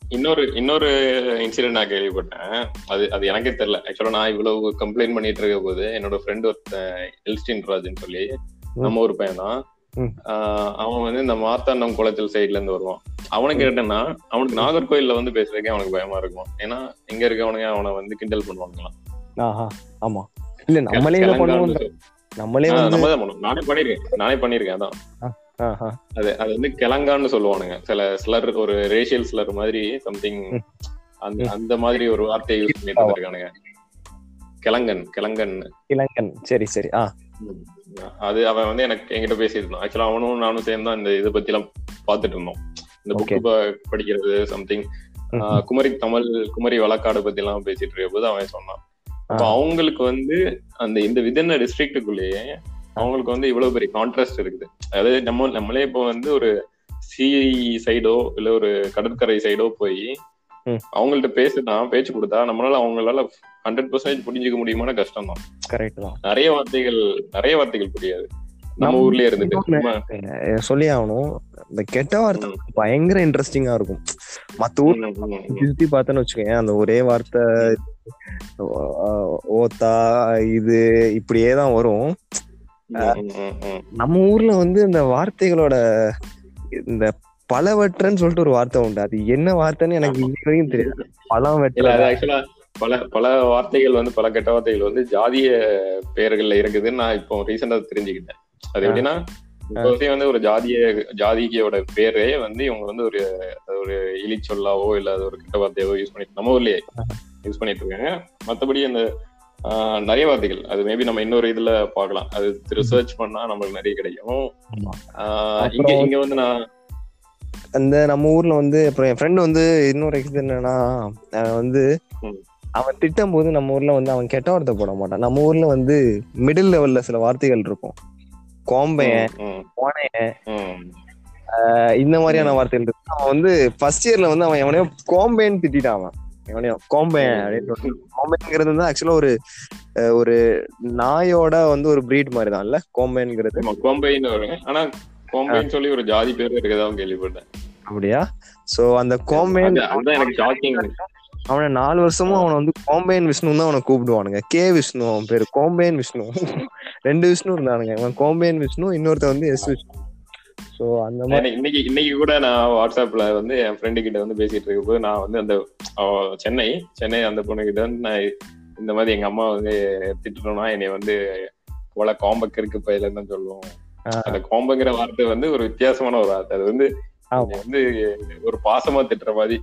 இன்னொரு இன்னொரு இன்சிடென்ட் நான் கேள்விப்பட்டேன். அது அது எனக்கே தெரியல. ஆக்சுவலா நான் இவ்வளவு கம்ப்ளைண்ட் பண்ணிட்டு இருக்க போது என்னோட ஃப்ரெண்ட் ஒருத்தன் எல்ஸ்டின் ராஜ்னு சொல்லி நம்ம ஊர் பையன் தான். அவன் வந்து இந்த மார்த்தாண்டம் குளச்சல் சைட்ல இருந்து வருவான். அவனுக்கு கேட்டேன்னா அவனுக்கு நாகர்கோயில்ல வந்து பேசுறதுக்கே அவனுக்கு பயமா இருக்கும். ஏன்னா இங்க இருக்கவனுங்க அவனை வந்து கிண்டல் பண்ணுவாங்களாம் ஆஹா ஆமா. இல்ல நம்மளே நம்மளே நம்ம தான் பண்ணுவோம். நானே பண்ணிருக்கேன். நானே பண்ணிருக்கேன் அதான். அது அது வந்து கிழங்கான்னு சொல்லுவானுங்க. சில சிலர் ஒரு ரேஷியல் சிலர் மாதிரி சம்திங். அந்த அந்த மாதிரி ஒரு வார்த்தையை யூஸ் பண்ணிட்டு இருக்கானுங்க கிழங்கன் கிழங்கன். இளங்கன் சரி சரி. ஆ. அது அவன் வந்து எனக்கு என்கிட்ட பேசியிருந்தான். ஆக்சுவலா அவனும் நானும் சேர்ந்து இந்த இதை பத்தி எல்லாம் பாத்துட்டு இருந்தோம். இந்த. புக்கு படிக்கிறது சம்திங். குமரி தமிழ் குமரி வழக்காடு பத்தி எல்லாம் பேசிட்டு இருக்க போது அவன் சொன்னான். அவங்களுக்கு வந்து அந்த இந்த விதின்ன டிஸ்ட்ரிக்ட்டுக்குள்ளேயே அவங்களுக்கு வந்து இவ்வளவு பெரிய கான்ட்ராஸ்ட் இருக்குது. அதாவது நம்ம நம்மளே இப்போ வந்து ஒரு சி சைடோ இல்ல ஒரு கடற்கரை சைடோ போய். அவங்கள்ட்ட பேசுனா பேச்சு கொடுத்தா நம்மளால அவங்களால ஹண்ட்ரட் பர்சன்டேஜ் புரிஞ்சுக்க முடியுமான கஷ்டம் தான் கரெக்ட் தான். நிறைய வார்த்தைகள் நிறைய வார்த்தைகள் புரியாது. நம்ம ஊர்லயே இருந்துட்டு. சொல்லி ஆகணும். இந்த கெட்ட வார்த்தை பயங்கர இன்ட்ரெஸ்டிங்கா இருக்கும். மத்த ஊர் ம், ம், ம். சுத்தி பார்த்தேன்னு வச்சுக்கோங்க அந்த ஒரே வார்த்தை ஓத்தா இது இப்படியே தான் வரும். நம்ம ஊர்ல வந்து இந்த வார்த்தைகளோட இந்த பலவற்றன்னு சொல்லிட்டு ஒரு வார்த்தை உண்டு. அது என்ன வார்த்தைன்னு எனக்கு இன்னி வரைக்கும் தெரியாது. பழம் ஆக்சுவலா பல பல வார்த்தைகள் வந்து பல கெட்ட வார்த்தைகள் வந்து ஜாதிய பெயர்கள்ல இருக்குதுன்னு நான் இப்போ ரீசெண்டா தெரிஞ்சுக்கிட்டேன். அது. எப்படின்னா இப்போதே வந்து ஒரு ஜாதிய ஜாதியோட பேரே வந்து இவங்க வந்து ஒரு ஒரு இலி சொல்லாவோ இல்ல அது ஒரு கெட்ட வார்த்தையாவோ யூஸ் பண்ணிட்டு நம்ம ஊர்லயே. யூஸ் பண்ணிட்டு இருக்காங்க. மத்தபடி அந்த நிறைய வார்த்தைகள். அது மேபி நம்ம இன்னொரு இதுல பார்க்கலாம். அது ரிசர்ச் பண்ணா நம்மளுக்கு நிறைய கிடைக்கும். இங்க இங்க வந்து நான் அந்த நம்ம ஊர்ல வந்து அப்புறம் என் ஃப்ரெண்ட் வந்து இன்னொரு இது என்னன்னா வந்து. அவன் திட்டும் போது நம்ம ஊர்ல வந்து அவன் கெட்ட வார்த்தை போட மாட்டான். நம்ம ஊர்ல வந்து மிடில் லெவல்ல சில வார்த்தைகள் இருக்கும். கோம்பையன் அஹ் இந்த மாதிரியான. வார்த்தைகள் இருக்கு அவன் வந்து ஃபர்ஸ்ட் இயர்ல வந்து அவன் எவனையோ கோம்பேன்னு திட்டான் அவன். ம். அப்படின்னு சொல்லிட்டு கோம்பைங்கிறது வந்து ஆக்சுவலா ஒரு ஒரு நாயோட வந்து ஒரு பிரீட் மாதிரி தான் இல்ல கோம்பைங்கிறது கோம்பைன்னு வரும் ஆனா கோம்பைன்னு சொல்லி ஒரு ஜாதி பேர் இருக்கதாவும் கேள்விப்பட்டேன். அப்படியா? சோ அந்த கோம்பைன் எனக்கு ஷாக்கிங் அவனை நாலு வருஷமும் அவனை வந்து கோம்பைன் விஷ்ணு தான் அவனை கூப்பிடுவானுங்க. கே விஷ்ணு அவன் பேரு கோம்பைன் விஷ்ணு. ரெண்டு விஷ்ணு இருந்தானுங்க. அவன் கோம்பைன் விஷ்ணு இன்னொருத்த வந்து எஸ் விஷ்ணு. சோ அந்த மாதிரி இன்னைக்கு இன்னைக்கு கூட நான் வாட்ஸ்அப்ல வந்து என் ஃப்ரெண்டு கிட்ட வந்து பேசிட்டு இருக்க போது நான் வந்து அந்த சென்னை சென்னை அந்த பொண்ணு கிட்ட வந்து நான் இந்த மாதிரி எங்க அம்மா வந்து திட்டணும்னா என்னை வந்து போல கோம்ப கிறுக்கு பையில தான் சொல்லுவோம். அந்த கோம்பங்கிற வார்த்தை வந்து ஒரு வித்தியாசமான ஒரு வார்த்தை. அது வந்து வந்து ஒரு பாசமா திட்டுற மாதிரி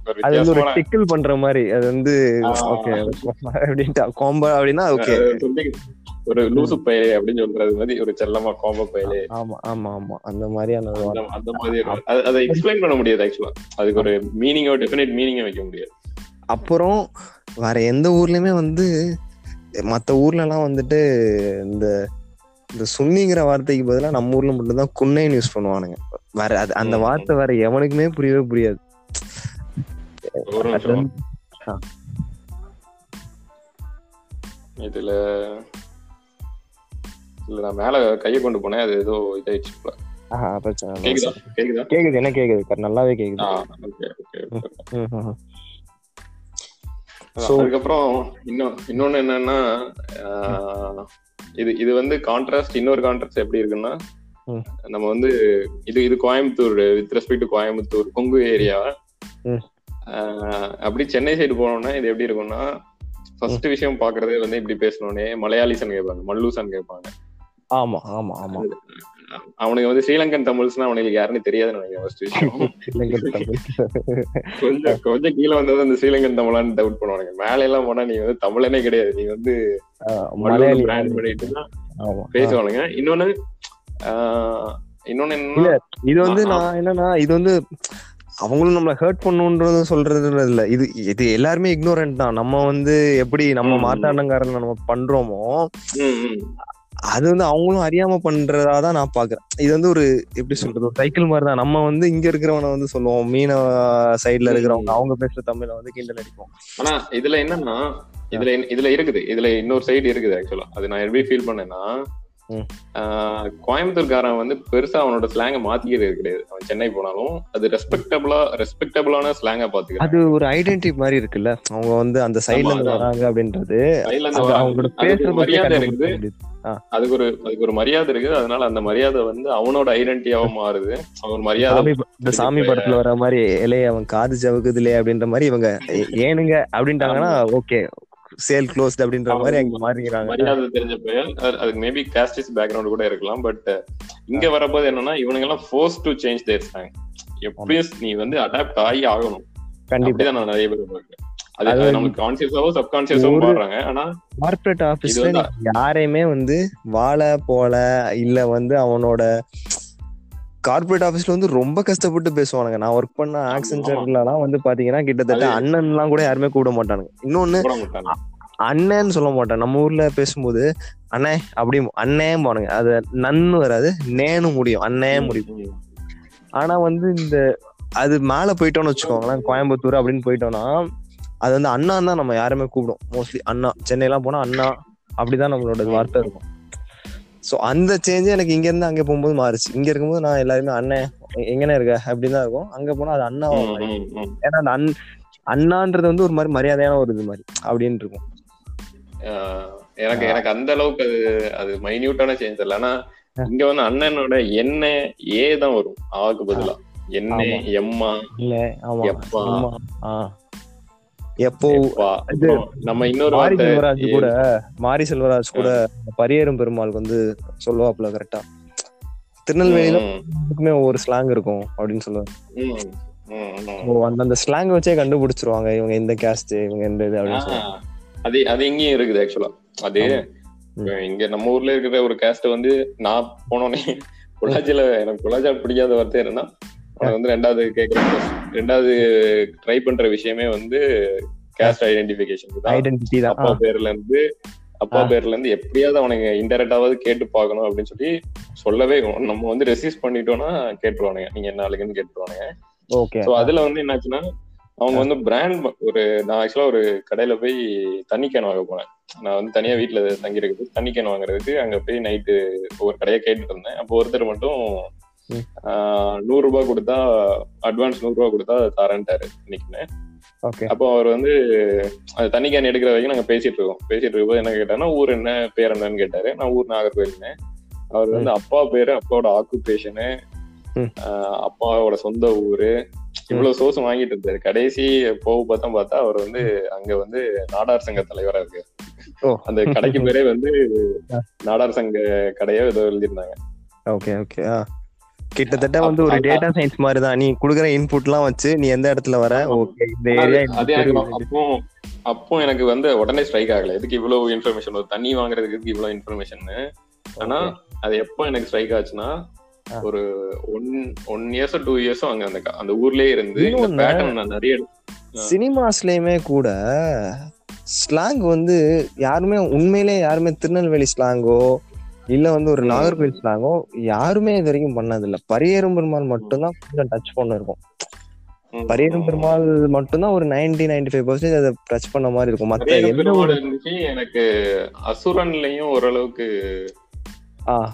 ஒரு டிக்கிள் பண்ற மாதிரி. அது வந்து. ஓகே அப்படின்ட்டு கோம்ப அப்படின்னா ஓகே. ஒரு லூசு பயலே அப்படின்னு சொல்றது மாதிரி ஒரு செல்லமா கோம்ப பயலே. ஆமா ஆமா ஆமா. அந்த மாதிரியான அந்த மாதிரி அதை எக்ஸ்பிளைன் பண்ண முடியாது ஆக்சுவலா அதுக்கு ஒரு மீனிங்கோ டெஃபினட் மீனிங்கோ வைக்க முடியாது. அப்புறம் வேற எந்த ஊர்லயுமே வந்து மத்த ஊர்ல எல்லாம் வந்துட்டு இந்த இந்த சுன்னிங்கிற வார்த்தைக்கு பதிலா நம்ம ஊர்ல மட்டும்தான் குன்னைன்னு யூஸ் பண்ணுவானுங்க. வேற அது அந்த. வார்த்தை வேற எவனுக்குமே புரியவே புரியாது. இதுல இல்ல நான் மேல கையை கொண்டு போனேன் அது ஏதோ இதாயிடுச்சு. கேக்குதா? கேக்குதா? கேக்குது என்ன கேக்குது? நல்லாவே கேக்குது. அதுக்கப்புறம் இன்னும் இன்னொன்னு என்னன்னா இது இது வந்து கான்ட்ராஸ்ட் இன்னொரு கான்ட்ராஸ்ட் எப்படி இருக்குன்னா. நம்ம வந்து இது இது Coimbatore with respect to Coimbatore Kongu area. அப்படி சென்னை சைடு போனோம்னா இது எப்படி இருக்கும்னா ஃபர்ஸ்ட் விஷயம் பாக்குறதே வந்து இப்படி பேசணுன்னே மலையாளிசன் கேட்பாங்க மல்லூசன் கேட்பாங்க ஆமா ஆமா ஆமா அவனுக்கு வந்து ஸ்ரீலங்கன் தமிழ்ஸ்னா அவனுக்கு யாருன்னு தெரியாதுன்னு நினைக்கிறேன். கொஞ்சம் கொஞ்சம் கீழே வந்தது அந்த ஸ்ரீலங்கன் தமிழான்னு டவுட் பண்ணுவானுங்க மேல எல்லாம் போனா நீ வந்து தமிழனே கிடையாது நீ வந்து பிராண்ட் பண்ணிட்டு பேசுவானுங்க இன்னொன்னு இன்னொன்னு இது வந்து. நான் என்னன்னா இது வந்து அவங்களும் நம்மள ஹர்ட் பண்ணுன்றது சொல்றது இல்ல இது இது எல்லாருமே இக்னோரன்ட் தான் நம்ம வந்து எப்படி நம்ம ம். மாத்தாண்டங்காரங்க நம்ம பண்றோமோ. அது வந்து அவங்களும் அறியாம பண்றதா தான் நான் பாக்குறேன். இது வந்து ஒரு எப்படி சொல்றது சைக்கிள் மாதிரி தான் நம்ம வந்து இங்க இருக்கிறவன வந்து சொல்லுவோம். மீனவ சைடுல இருக்கிறவங்க. அவங்க பேசுற தமிழ வந்து கிண்டல் அடிப்போம் ஆனா இதுல என்னன்னா இதுல இதுல இருக்குது. இதுல இன்னொரு சைடு இருக்குது ஆக்சுவலா அது நான் எப்படி ஃபீல் பண்ணேன்னா கோயம்புத்தூர்காரன் வந்து பெருசா அவனோட ஸ்லாங்க மாத்திக்கிறது கிடையாது. அவன் சென்னை போனாலும் அது ரெஸ்பெக்டபிளா ரெஸ்பெக்டபிளான ஸ்லாங்கா பாத்துக்கிறான். அது ஒரு ஐடென்டி மாதிரி இருக்குல்ல? அவங்க வந்து அந்த சைடுல இருந்து. வராங்க அப்படின்றது. அவங்களோட பேசுற மரியாதை இருக்குது. அதுக்கு ஒரு அதுக்கு ஒரு மரியாதை இருக்குது. அதனால அந்த மரியாதை வந்து அவனோட ஐடென்டிட்டியாவா மாறுது. அவன் ஒரு மரியாதை இந்த சாமி படத்துல வர மாதிரி இலைய அவன் காது ஜவுக்குதுலே அப்படின்ற மாதிரி இவங்க ஏனுங்க அப்படின்ட்டாங்கன்னா ஓகே. சேல் க்ளோஸ்ட் அப்படின்ற மாதிரி அங்க மாறிக்கிறாங்க. மரியாதை தெரிஞ்ச அது- அதுக்கு மேபி காஸ்டிஸ் பேக்ரவுண்ட் கூட இருக்கலாம் பட் இங்க வரப்போது என்னன்னா இவனுங்க எல்லாம் force to change their slang எப்படியும் நீ வந்து அடாப்ட் ஆகி ஆகணும். கண்டிப்பா. நான் நிறைய பேர் பார்க்கிறேன் அது நமக்கு கான்சியஸாவோ சப்கான்சியஸாவோ ஒரு- பாடுறாங்க ஆனா கார்பரேட் ஆபீஸ்ல யாரையுமே வந்து வாழ போல இல்ல வந்து அவனோட கார்பரேட் ஆபீஸ்ல வந்து ரொம்ப கஷ்டப்பட்டு பேசுவானுங்க. நான் ஒர்க் பண்ண ஆக்சென்ச்சர்லாம் வந்து பாத்தீங்கன்னா கிட்டத்தட்ட அண்ணன் எல்லாம் கூட யாருமே கூட மாட்டானுங்க. இன்னொன்னு அண்ணன்னு சொல்ல மாட்டேன். நம்ம ஊர்ல பேசும்போது அண்ணே அப்படி அண்ணே போனுங்க அது நன்னு வராது நேனு முடியும். அண்ணே முடியும். ஆனா வந்து இந்த அது மேல போயிட்டோம்னு வச்சுக்கோங்களேன் கோயம்புத்தூர் அப்படின்னு போயிட்டோம்னா அது வந்து அண்ணா தான் நம்ம யாருமே கூப்பிடும் மோஸ்ட்லி அண்ணா. சென்னைலாம் போனா அண்ணா. அப்படிதான் நம்மளோட வார்த்தை இருக்கும். சோ அந்த சேஞ்சே எனக்கு இங்க இருந்து அங்க போகும்போது மாறுச்சு. இங்க இருக்கும்போது நான் எல்லாருமே அண்ணன் எங்கனே இருக்க? அப்படின்னு தான் இருக்கும். அங்க போனா அது அண்ணா. ஏன்னா அந்த அண் அண்ணான்றது வந்து ஒரு மாதிரி மரியாதையான ஒரு இது மாதிரி அப்படின்னு இருக்கும். எனக்கு எனக்கு அந்த அளவுக்கு அது அது மைன்யூட்டான சேஞ்ச் இல்ல. ஆனா இங்க வந்து அண்ணனோட என்ன ஏ தான் வரும். ஆவுக்கு பதிலா. என்ன. எம்மா இல்ல எப்பா. எப்போ இது நம்ம இன்னொரு மாரி செல்வராஜ் கூட மாரி செல்வராஜ் கூட பரியேறும் பெருமாளுக்கு வந்து சொல்லுவாப்புல கரெக்டா திருநெல்வேலியில ம், எல்லாருக்குமே ஒவ்வொரு ஸ்லாங் இருக்கும் அப்படின்னு சொல்லுவாங்க. ம், ம், ம். ஓ அந்த அந்த ஸ்லாங் வச்சே கண்டுபிடிச்சிருவாங்க இவங்க இந்த கேஸ்ட் இவங்க இந்த இது அப்படின்னு சொல்லுவாங்க. அது அது இங்கேயும் இருக்குது ஆக்சுவலா அது இங்க நம்ம ஊர்ல இருக்கிற ஒரு கேஸ்ட் வந்து நான் போனோடனே பொள்ளாச்சியில எனக்கு பொள்ளாச்சி பிடிக்காத வார்த்தை என்னன்னா வந்து ரெண்டாவது கேக்குற ரெண்டாவது ட்ரை பண்ற விஷயமே வந்து கேஸ்ட் ஐடென்டிபிகேஷன் தான். ஐடென்டிட்டி தான். அப்பா பேர்ல இருந்து அப்பா. பேர்ல இருந்து எப்படியாவது அவனுங்க இன்டெரக்டாவது கேட்டு பார்க்கணும் அப்படின்னு சொல்லி சொல்லவே நம்ம வந்து ரெசிஸ்ட் பண்ணிட்டோம்னா கேட்டுருவானுங்க. நீங்க என்ன ஆளுக்குன்னு கேட்டுருவானுங்க. ஓகே சோ அதுல வந்து என்னாச்சுன்னா அவங்க வந்து பிராண்ட் ஒரு நான் ஆக்சுவலா ஒரு கடையில போய் தண்ணி கேன் வாங்க போனேன். நான் வந்து தனியா வீட்டுல தங்கி இருக்குது தண்ணி கேன் வாங்குறதுக்கு அங்க போய் நைட்டு ஒரு கடையை கேட்டுட்டு இருந்தேன். அப்போ ஒருத்தர் மட்டும் நூறு ரூபாய் கொடுத்தா அட்வான்ஸ் நூறு ரூபாய் கொடுத்தா தரேன்ட்டாரு இன்னைக்குன்னு. அப்போ அவர் வந்து அது தண்ணி கேன் எடுக்கிற வரைக்கும் நாங்க பேசிட்டு இருக்கோம். பேசிட்டு இருக்கும்போது என்ன கேட்டாருன்னா ஊர் என்ன பேர் என்னன்னு கேட்டாரு. நான் ஊர் நாகர்கோயில்னேன் அவர் வந்து அப்பா பேரு அப்பாவோட ஆக்குபேஷனு. அப்பாவோட சொந்த ஊரு. இவ்வளவு சோர்ஸ் வாங்கிட்டு இருந்தாரு. கடைசி போக பார்த்தா பார்த்தா அவர் வந்து அங்க வந்து நாடார் சங்க தலைவரா இருக்கு. அந்த கடைக்கு பேரே வந்து நாடார் சங்க கடையோ ஏதோ எழுதியிருந்தாங்க. Okay okay. ஆ. கிட்டத்தட்ட வந்து ஒரு டேட்டா சயின்ஸ் மாதிரி தான் நீ குடுக்குற இன்புட்லாம் வச்சு நீ எந்த இடத்துல வர. ஓகே இந்த ஏரியா அப்போ அப்போ எனக்கு வந்து உடனே ஸ்ட்ரைக் ஆகல. எதுக்கு இவ்வளவு இன்ஃபர்மேஷன் ஒரு தண்ணி வாங்குறதுக்கு எதுக்கு இவ்வளவு இன்ஃபர்மேஷன் ஆனா அது எப்போ எனக்கு ஸ்ட்ரைக் ஆச்சுன்னா. ஒரு ஒன் ஒன் இயர்ஸோ டூ இயர்ஸோ அங்க அந்த அந்த ஊர்லயே இருந்து இந்த பேட்டர்ன் நான் நிறைய சினிமாஸ்லயுமே கூட ஸ்லாங் வந்து யாருமே உண்மையிலே யாருமே திருநெல்வேலி ஸ்லாங்கோ இல்ல வந்து ஒரு. நாகர்கோவில் ஸ்லாங்கோ யாருமே இது வரைக்கும் பண்ணது இல்ல பரியேறும் பெருமாள் மட்டும்தான் கொஞ்சம் டச் பண்ண இருக்கும் பரியேறும் பெருமாள் மட்டும்தான் ஒரு நைன்டி நைன்டி ஃபைவ் பர்சன்டேஜ் அதை டச் பண்ண மாதிரி இருக்கும் இருந்துச்சு எனக்கு அசுரன்லயும் ஓரளவுக்கு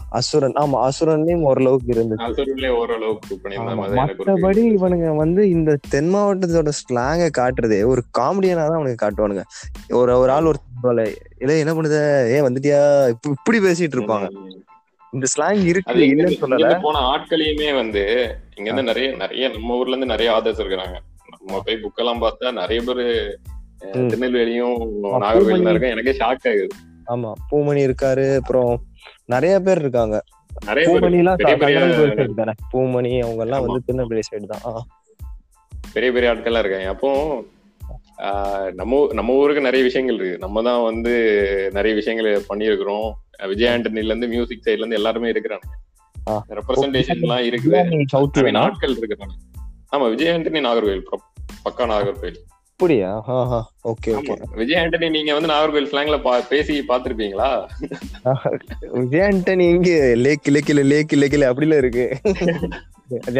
அசுரன். ஆமா அசுரன்லயும் ஓரளவுக்கு இருந்துச்சு. feel. இவனுங்க வந்து இந்த தென் மாவட்டத்தோட ஸ்லாங்க காட்டுறதே ஒரு காமெடியனா தான் அவனுக்கு காட்டுவானுங்க. ஒரு ஒரு ஆள் ஒரு இல்ல என்ன பண்ணுத? ஏன் வந்துட்டியா? இப்ப- இப்படி பேசிட்டு இருப்பாங்க. இந்த ஸ்லாங் இருக்கு இல்லன்னு சொல்லல. போன ஆட்களையுமே வந்து இங்க இருந்து நிறைய நிறைய நம்ம ஊர்ல இருந்து நிறைய ஆதர்ஸ் இருக்கிறாங்க. நம்ம போய் புக் எல்லாம் பார்த்தா நிறைய பேரு. திருநெல்வேலியும் ஆமா, நாகர்கோவில் பூமணி. தான் இருக்கேன். எனக்கே ஷாக் ஆகுது. ஆமா பூமணி இருக்காரு அப்புறம் நிறைய பேர் இருக்காங்க. பூமணி எல்லாம் பூமணி அவங்க எல்லாம். வந்து திருநெல்வேலி சைடு தான். பெரிய பெரிய ஆட்கள்லாம் இருக்காங்க. அப்போ நம்ம நம்ம ஊருக்கு நிறைய விஷயங்கள் இருக்கு. நம்ம தான் வந்து நிறைய விஷயங்கள் பண்ணியிருக்கிறோம். விஜய் ஆண்டனில இருந்து மியூசிக் சைட்ல இருந்து எல்லாருமே இருக்கிறாங்க. ரெப்ரசன்டேஷன் எல்லாம் இருக்குது. mean, ஆட்கள் இருக்கிறாங்க. ஆமா விஜய் ஆண்டனி நாகர்கோவில் பக்கா நாகர்கோவில். அப்படியா? Okay okay. விஜய் ஆண்டனி நீங்க வந்து நாகர்கோவில் ஸ்லாங்ல பேசி பாத்திருப்பீங்களா விஜய் ஆண்டனி இங்க லேக் லேக்கில லேக் லேக்கில அப்படில இருக்கு. அது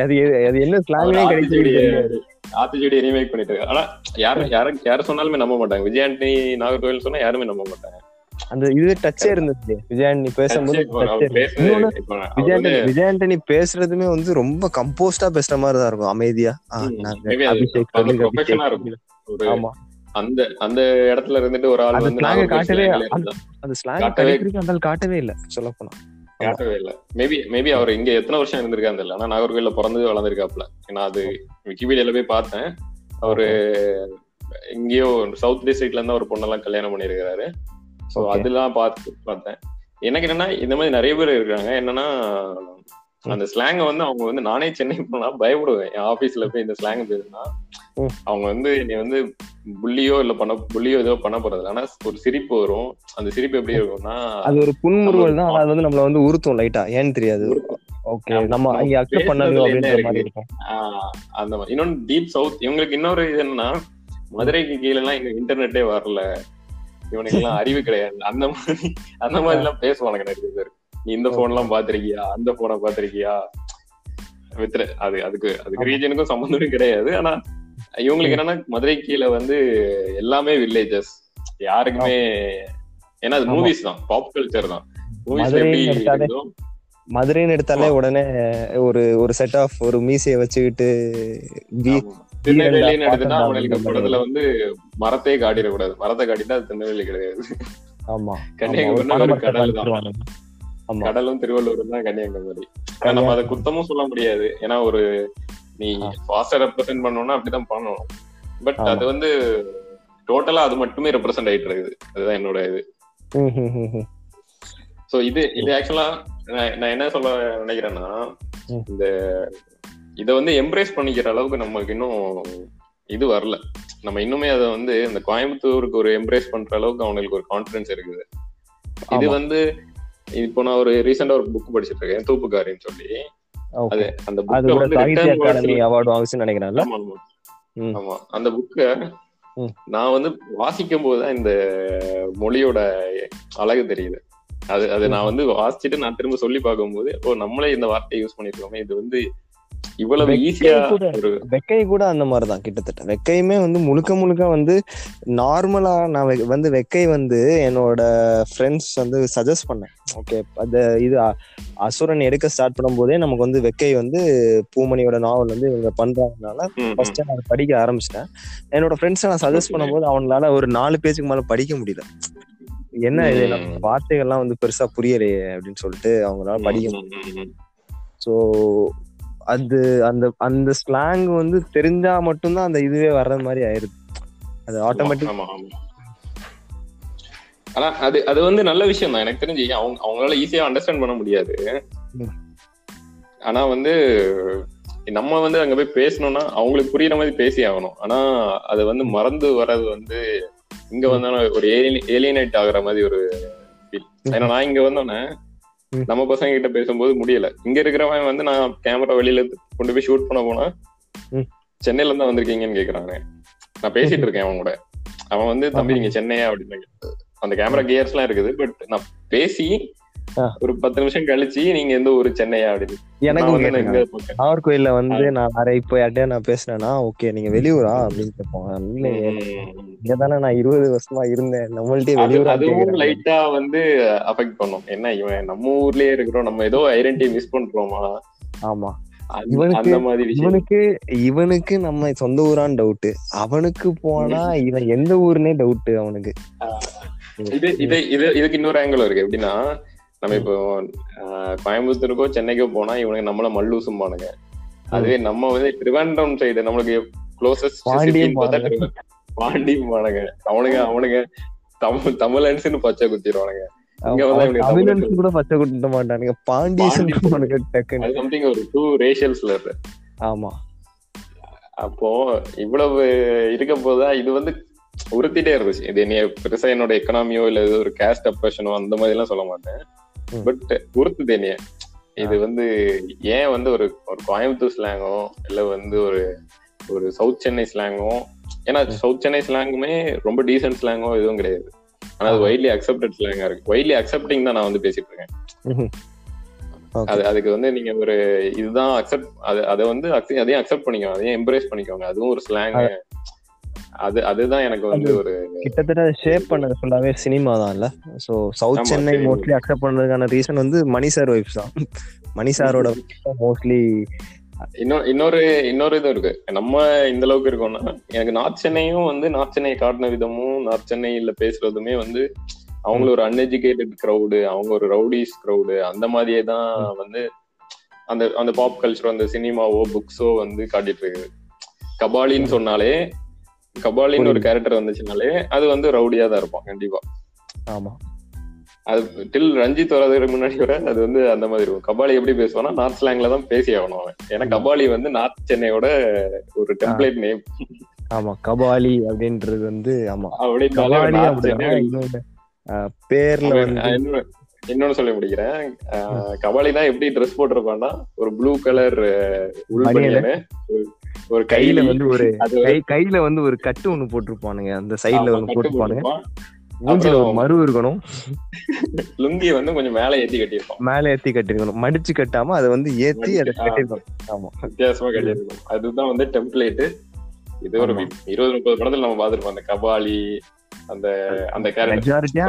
அது என்ன ஸ்லாங்னே கிடைக்குது ஆத்திச்சூடியை ரீமேக் பண்ணிட்டு. ஆனா யாரு யாரு யாரு சொன்னாலுமே நம்ப மாட்டாங்க. விஜய் ஆண்டனி நாகர்கோவில் சொன்னா யாருமே நம்ப மாட்டாங்க. அந்த இது டச்சே இருந்துச்சு. விஜய் ஆண்டனி பேசும்போது இப்போ touch அவர் இருந்துச்சு. பேசுறது இன்னொன்னு இப்போ அவர் விஜய் வந்து, ஆண்டனி விஜய் ஆண்டனி பேசுறதுமே வந்து ரொம்ப கம்போஸ்டா பேசுற மாதிரி தான் இருக்கும். அமைதியா. நாங்க அபிஷேக் ஆமா. அந்த அந்த இடத்துல இருந்துட்டு ஒரு ஆள் வந்து நாகர்கோவில் காட்டவே- அந்த ஸ்லாங் அந்த காட்டவே இல்ல சொல்ல போனா காட்டவே இல்ல. மேபி மேபி அவர் இங்க எத்தனை வருஷம் இருந்திருக்காரு தெரியல. ஆனா நாகர்கோவில்ல பிறந்து வளர்ந்துருக்காப்ல நான் அது விக்கிபீடியால போய் பார்த்தேன். அவரு எங்கேயோ சவுத் டிஸ்ட்ரிக்ட்ல இருந்து ஒரு பொண்ணெல்லாம் கல்யாணம் பண்ணிருக்காரு சோ. அதெல்லாம் பார்த்து பார்த்தேன். எனக்கு என்னன்னா இந்த மாதிரி நிறைய பேர் இருக்காங்க. என்னன்னா அந்த ஸ்லாங்க வந்து அவங்க வந்து நானே சென்னை போனா பயப்படுவேன். என் ஆபீஸ்ல போய் இந்த ஸ்லாங் பேசுனா. அவங்க வந்து நீ வந்து புள்ளியோ இல்ல பண்ண புள்ளியோ ஏதோ பண்ண போறது ஆனா ஒரு சிரிப்பு வரும். அந்த சிரிப்பு எப்படி இருக்கும்னா அது ஒரு புன்முறுவல் தான். அது வந்து நம்மள வந்து உறுத்தும் லைட்டா ஏன்னு தெரியாது. ஓகே. நம்ம அங்க அக்செப்ட் பண்ணணும் அப்படின்ற மாதிரி இருக்கு? இருக்கும். அந்த மாதிரி. இன்னொன்னு டீப் சவுத் இவங்களுக்கு இன்னொரு இது என்னன்னா மதுரைக்கு கீழே எல்லாம் இங்க இன்டர்நெட்டே வரல. இவனுக்கு எல்லாம் அறிவு கிடையாது. அந்த மாதிரி அந்த மாதிரி எல்லாம் பேசுவானுங்க நிறைய பேர். நீ இந்த போன் எல்லாம் பாத்திருக்கியா அந்த போனை பாத்திருக்கியா வித்ர அது அதுக்கு அதுக்கு ரீஜனுக்கும் சம்பந்தமும் கிடையாது. ஆனா இவங்களுக்கு என்னன்னா மதுரை கீழே வந்து எல்லாமே வில்லேஜஸ் யாருக்குமே ஏன்னா அது. மூவிஸ் தான். பாப் கல்ச்சர் தான். மதுரைன்னு எப்படி மதுரைன்னு எடுத்தாலே உடனே ஒரு ஒரு செட் ஆஃப் ஒரு மீசையை வச்சுக்கிட்டு. திருநெல்வேலின்னு எடுத்துட்டா படத்துல வந்து மரத்தையே காட்டிடக்கூடாது. மரத்தை காட்டிட்டா அது திருநெல்வேலி கிடையாது. ஆமா கன்னியாகுமரி கடல் தான். கடலும் திருவள்ளூரும் தான் கன்னியாகுமரி. நம்ம அதை குத்தமும் சொல்ல முடியாது. ஏன்னா ஒரு நீ ஆ. ஃபாஸ்டா ரெப்ரசென்ட் பண்ணணும்னா அப்படிதான் பண்ணணும். பட். அது வந்து டோட்டலா அது மட்டுமே ரெப்ரசென்ட் ஆயிட்டு இருக்குது. அதுதான் என்னோட இது. சோ இது இது ஆக்சுவலா நான் என்ன சொல்ல நினைக்கிறேன்னா. இந்த இத வந்து எம்ப்ரேஸ் பண்ணிக்கிற அளவுக்கு நமக்கு இன்னும் இது வரல. நம்ம இன்னுமே அதை வந்து இந்த கோயம்புத்தூருக்கு ஒரு எம்ப்ரேஸ் பண்ற அளவுக்கு அவங்களுக்கு ஒரு கான்பிடன்ஸ் இருக்குது. இது. வந்து இப்போ நான் ஒரு ரீசெண்டா ஒரு புக் படிச்சிட்டு இருக்கேன் தூப்புக்காரின்னு சொல்லி. அது அந்த கூட வந்து அவார்டு வாங்குச்சுன்னு நினைக்கிறேன்ல? ஆமா அந்த புக்க. நான் வந்து வாசிக்கும் போதுதான் இந்த மொழியோட அழகு தெரியுது. அது அது நான் வந்து வாசிச்சுட்டு நான் திரும்ப சொல்லி பார்க்கும்போது ஓ நம்மளே இந்த வார்த்தையை யூஸ் பண்ணிருக்கோமே. இது வந்து இவ்வளவு ஈஸியா வெக்கை கூட அந்த மாதிரிதான் கிட்டத்தட்ட வெக்கையுமே வந்து முழுக்க முழுக்க வந்து நார்மலா நான் வந்து வெக்கை வந்து என்னோட ஃப்ரெண்ட்ஸ் வந்து சஜஸ்ட் பண்ணேன் ஓகே அந்த இது அசுரன் எடுக்க ஸ்டார்ட் பண்ணும்போதே நமக்கு வந்து வெக்கை வந்து பூமணியோட நாவல் வந்து இவங்க பண்றாங்கனால. ஃபர்ஸ்ட் நான் படிக்க ஆரம்பிச்சிட்டேன் என்னோட ஃப்ரெண்ட்ஸ் நான் சஜஸ்ட். பண்ணும்போது அவங்களால ஒரு நாலு பேஜுக்கு மேல படிக்க முடியல என்ன இது. நம்ம வார்த்தைகள்லாம் வந்து பெருசா புரியலையே அப்படின்னு சொல்லிட்டு அவங்களால படிக்க ம், ம், ம். ஸோ அது அந்த அந்த ஸ்லாங் வந்து தெரிஞ்சா மட்டும்தான் அந்த இதுவே வர்ற மாதிரி ஆயிருது அது ஆட்டோமேட்டிக் ஆனா அது அது வந்து நல்ல விஷயம் தான் எனக்கு தெரிஞ்சு அவங்க அவங்களால ஈஸியா அண்டர்ஸ்டாண்ட் பண்ண முடியாது. ஆனா வந்து நம்ம வந்து அங்க போய் பேசணும்னா அவங்களுக்கு புரியுற மாதிரி பேசி ஆகணும் ஆனா அது வந்து மறந்து வர்றது வந்து இங்க வந்தாலும் ஒரு ஏலியனேட் ஆகுற மாதிரி ஒரு feel. ஏன்னா நான் இங்க வந்தோன்னே. நம்ம பசங்க கிட்ட பேசும்போது முடியல இங்க இருக்கிறவன் வந்து நான் கேமரா வெளியில கொண்டு போய் ஷூட் பண்ண போனா. சென்னையில இருந்தா வந்திருக்கீங்கன்னு கேக்குறாங்க நான் பேசிட்டு இருக்கேன் அவன் கூட அவன் வந்து தம்பி. நீங்க சென்னையா அப்படின்னு. அந்த கேமரா கியர்ஸ் எல்லாம் இருக்குது பட் நான் பேசி. ஒரு பத்து நிமிஷம் கழிச்சு நீங்க எந்த ஊரு சென்னையா அப்படின்னு. பக்கம். நாகர்கோயில்ல வந்து நான் வேற இப்போ யார்ட்டையா நான் பேசினேன்னா ஓகே நீங்க வெளியூரா அப்படின்னு கேட்போம். இங்க தானே நான் இருபது வருஷமா இருந்தேன். நம்மள்ட்டே வெளியூரா அதுவும் லைட்டா வந்து அஃபெக்ட் பண்ணும். என்ன இவன் நம்ம ஊர்லயே இருக்கிறோம். நம்ம ஏதோ ஐடென்டிட்டி மிஸ் பண்றோமா? ஆமா. இவனுக்கு- அந்த மாதிரி விஷயம். இவனுக்கு இவனுக்கு நம்ம சொந்த ஊரான்னு டவுட் அவனுக்கு போனா இவன் எந்த ஊருனே டவுட் அவனுக்கு. இது இது இது இதுக்கு இன்னொரு ஆங்கிள் இருக்கு. எப்படின்னா நம்ம இப்போ கோயம்புத்தூருக்கோ சென்னைக்கோ போனா இவனுக்கு நம்மள மல்லூசும்பானுங்க அதுவே நம்ம வந்து திருவனந்தபுரம் சைடு நம்மளுக்கு க்ளோசஸ்ட் பாண்டியும் பானுங்க. அவனுங்க அவனுங்க தமிழ் தமிழன்ஸ்னு பச்சை குத்திடுவானுங்க கூட பச்சை மாட்டானுங்க. பாண்டியன் சம்திங் ஒரு டூ ரேஷியல்ஸ்ல இருக்கு. ஆமா. அப்போ இவ்வளவு இருக்க போதா இது வந்து உறுத்திட்டே இருந்துச்சு. இது என்னைய பெருசா என்னோட எக்கனாமியோ இல்ல இது ஒரு கேஸ்ட் அப்ரஷனோ அந்த மாதிரி எல்லாம் சொல்ல மாட்டேன். பட் உறுத்துது என்னைய. இது வந்து ஏன் வந்து ஒரு ஒரு கோயம்புத்தூர் ஸ்லாங்கோ இல்ல வந்து ஒரு ஒரு சவுத் சென்னை ஸ்லாங்கோ ஏன்னா சவுத் சென்னை ஸ்லாங்குமே ரொம்ப டீசென்ட் ஸ்லாங்கோ எதுவும் கிடையாது. ஆனா அது வைட்லி அக்செப்டட் ஸ்லாங்கா இருக்கு. வைட்லி அக்செப்டிங் தான் நான் வந்து பேசிட்டு இருக்கேன். அது அதுக்கு வந்து நீங்க ஒரு இதுதான் அக்செப்ட் அது அதை வந்து அதையும் அக்செப்ட் பண்ணிக்கோங்க. அதையும் எம்ப்ரேஸ் பண்ணிக்கோங்க. அதுவும் ஒரு ஸ்லாங் அது அதுதான் எனக்கு வந்து ஒரு கிட்டத்தட்ட ஷேப் பண்ணது ஃபுல்லாவே சினிமா தான் இல்ல so south Chennai. Mostly accept பண்றதுக்கான ரீசன் வந்து மணி சார் வைஃப்ஸ் தான். மணி சாரோட மோஸ்ட்லி இன்னொரு இன்னொரு இன்னொரு இது இருக்கு. நம்ம இந்த அளவுக்கு இருக்கோம்னா எனக்கு நார்த் சென்னையும் வந்து நார்த் சென்னை காட்டின விதமும் நார்த் சென்னையில பேசுறதுமே வந்து அவங்கள ஒரு அன்எஜுகேட்டட் க்ரௌடு அவங்க ஒரு ரவுடிஸ் க்ரௌடு அந்த மாதிரியே தான் வந்து அந்த அந்த பாப் கல்ச்சரோ அந்த சினிமாவோ புக்ஸோ வந்து காட்டிட்டு இருக்குது கபாலின்னு சொன்னாலே கபாலின்னு ஒரு கேரக்டர் வந்துச்சுனாலே அது வந்து ரவுடியா தான் இருப்பான் கண்டிப்பா. ஆமா. அது டில் ரஞ்சித் வரதுக்கு முன்னாடி வர அது வந்து அந்த மாதிரி இருக்கும். கபாலி எப்படி பேசுவானா நார்த் ஸ்லாங்ல தான் பேசி ஆகணும் அவன். ஏன்னா கபாலி வந்து நார்த் சென்னையோட ஒரு டெம்ப்ளேட் நேம் ஆமா கபாலி அப்படின்றது வந்து ஆமா. அப்படி கபாலி பேர்ல இன்னொன்னு- சொல்லி முடிக்கிறேன். கபாலி தான் எப்படி ட்ரெஸ் போட்டிருப்பான்னா ஒரு ப்ளூ கலர் உள் பனியனு. பனியனு ஒரு- ஒரு கையில வந்து ஒரு கை கையில வந்து ஒரு கட்டு ஒண்ணு போட்டிருப்பானுங்க. அந்த சைடுல ஒண்ணு போட்டிருப்பானுங்க. போட்டிருப்பான். மூஞ்சில ஒரு மரு இருக்கணும். லுங்கி வந்து கொஞ்சம் மேல ஏத்தி கட்டியிருப்பான். மேல ஏத்தி கட்டிருக்கணும். மடிச்சு கட்டாம அதை வந்து ஏத்தி அதை. கட்டிருக்கணும் ஆமா. வித்தியாசமா கட்டியிருக்கும் அதுதான் வந்து டெம்ப்ளேட் இது ஒரு. இருபது முப்பது படத்துல நம்ம பாத்துருப்போம் அந்த கபாலி அந்த அந்த மெஜாரிட்டியா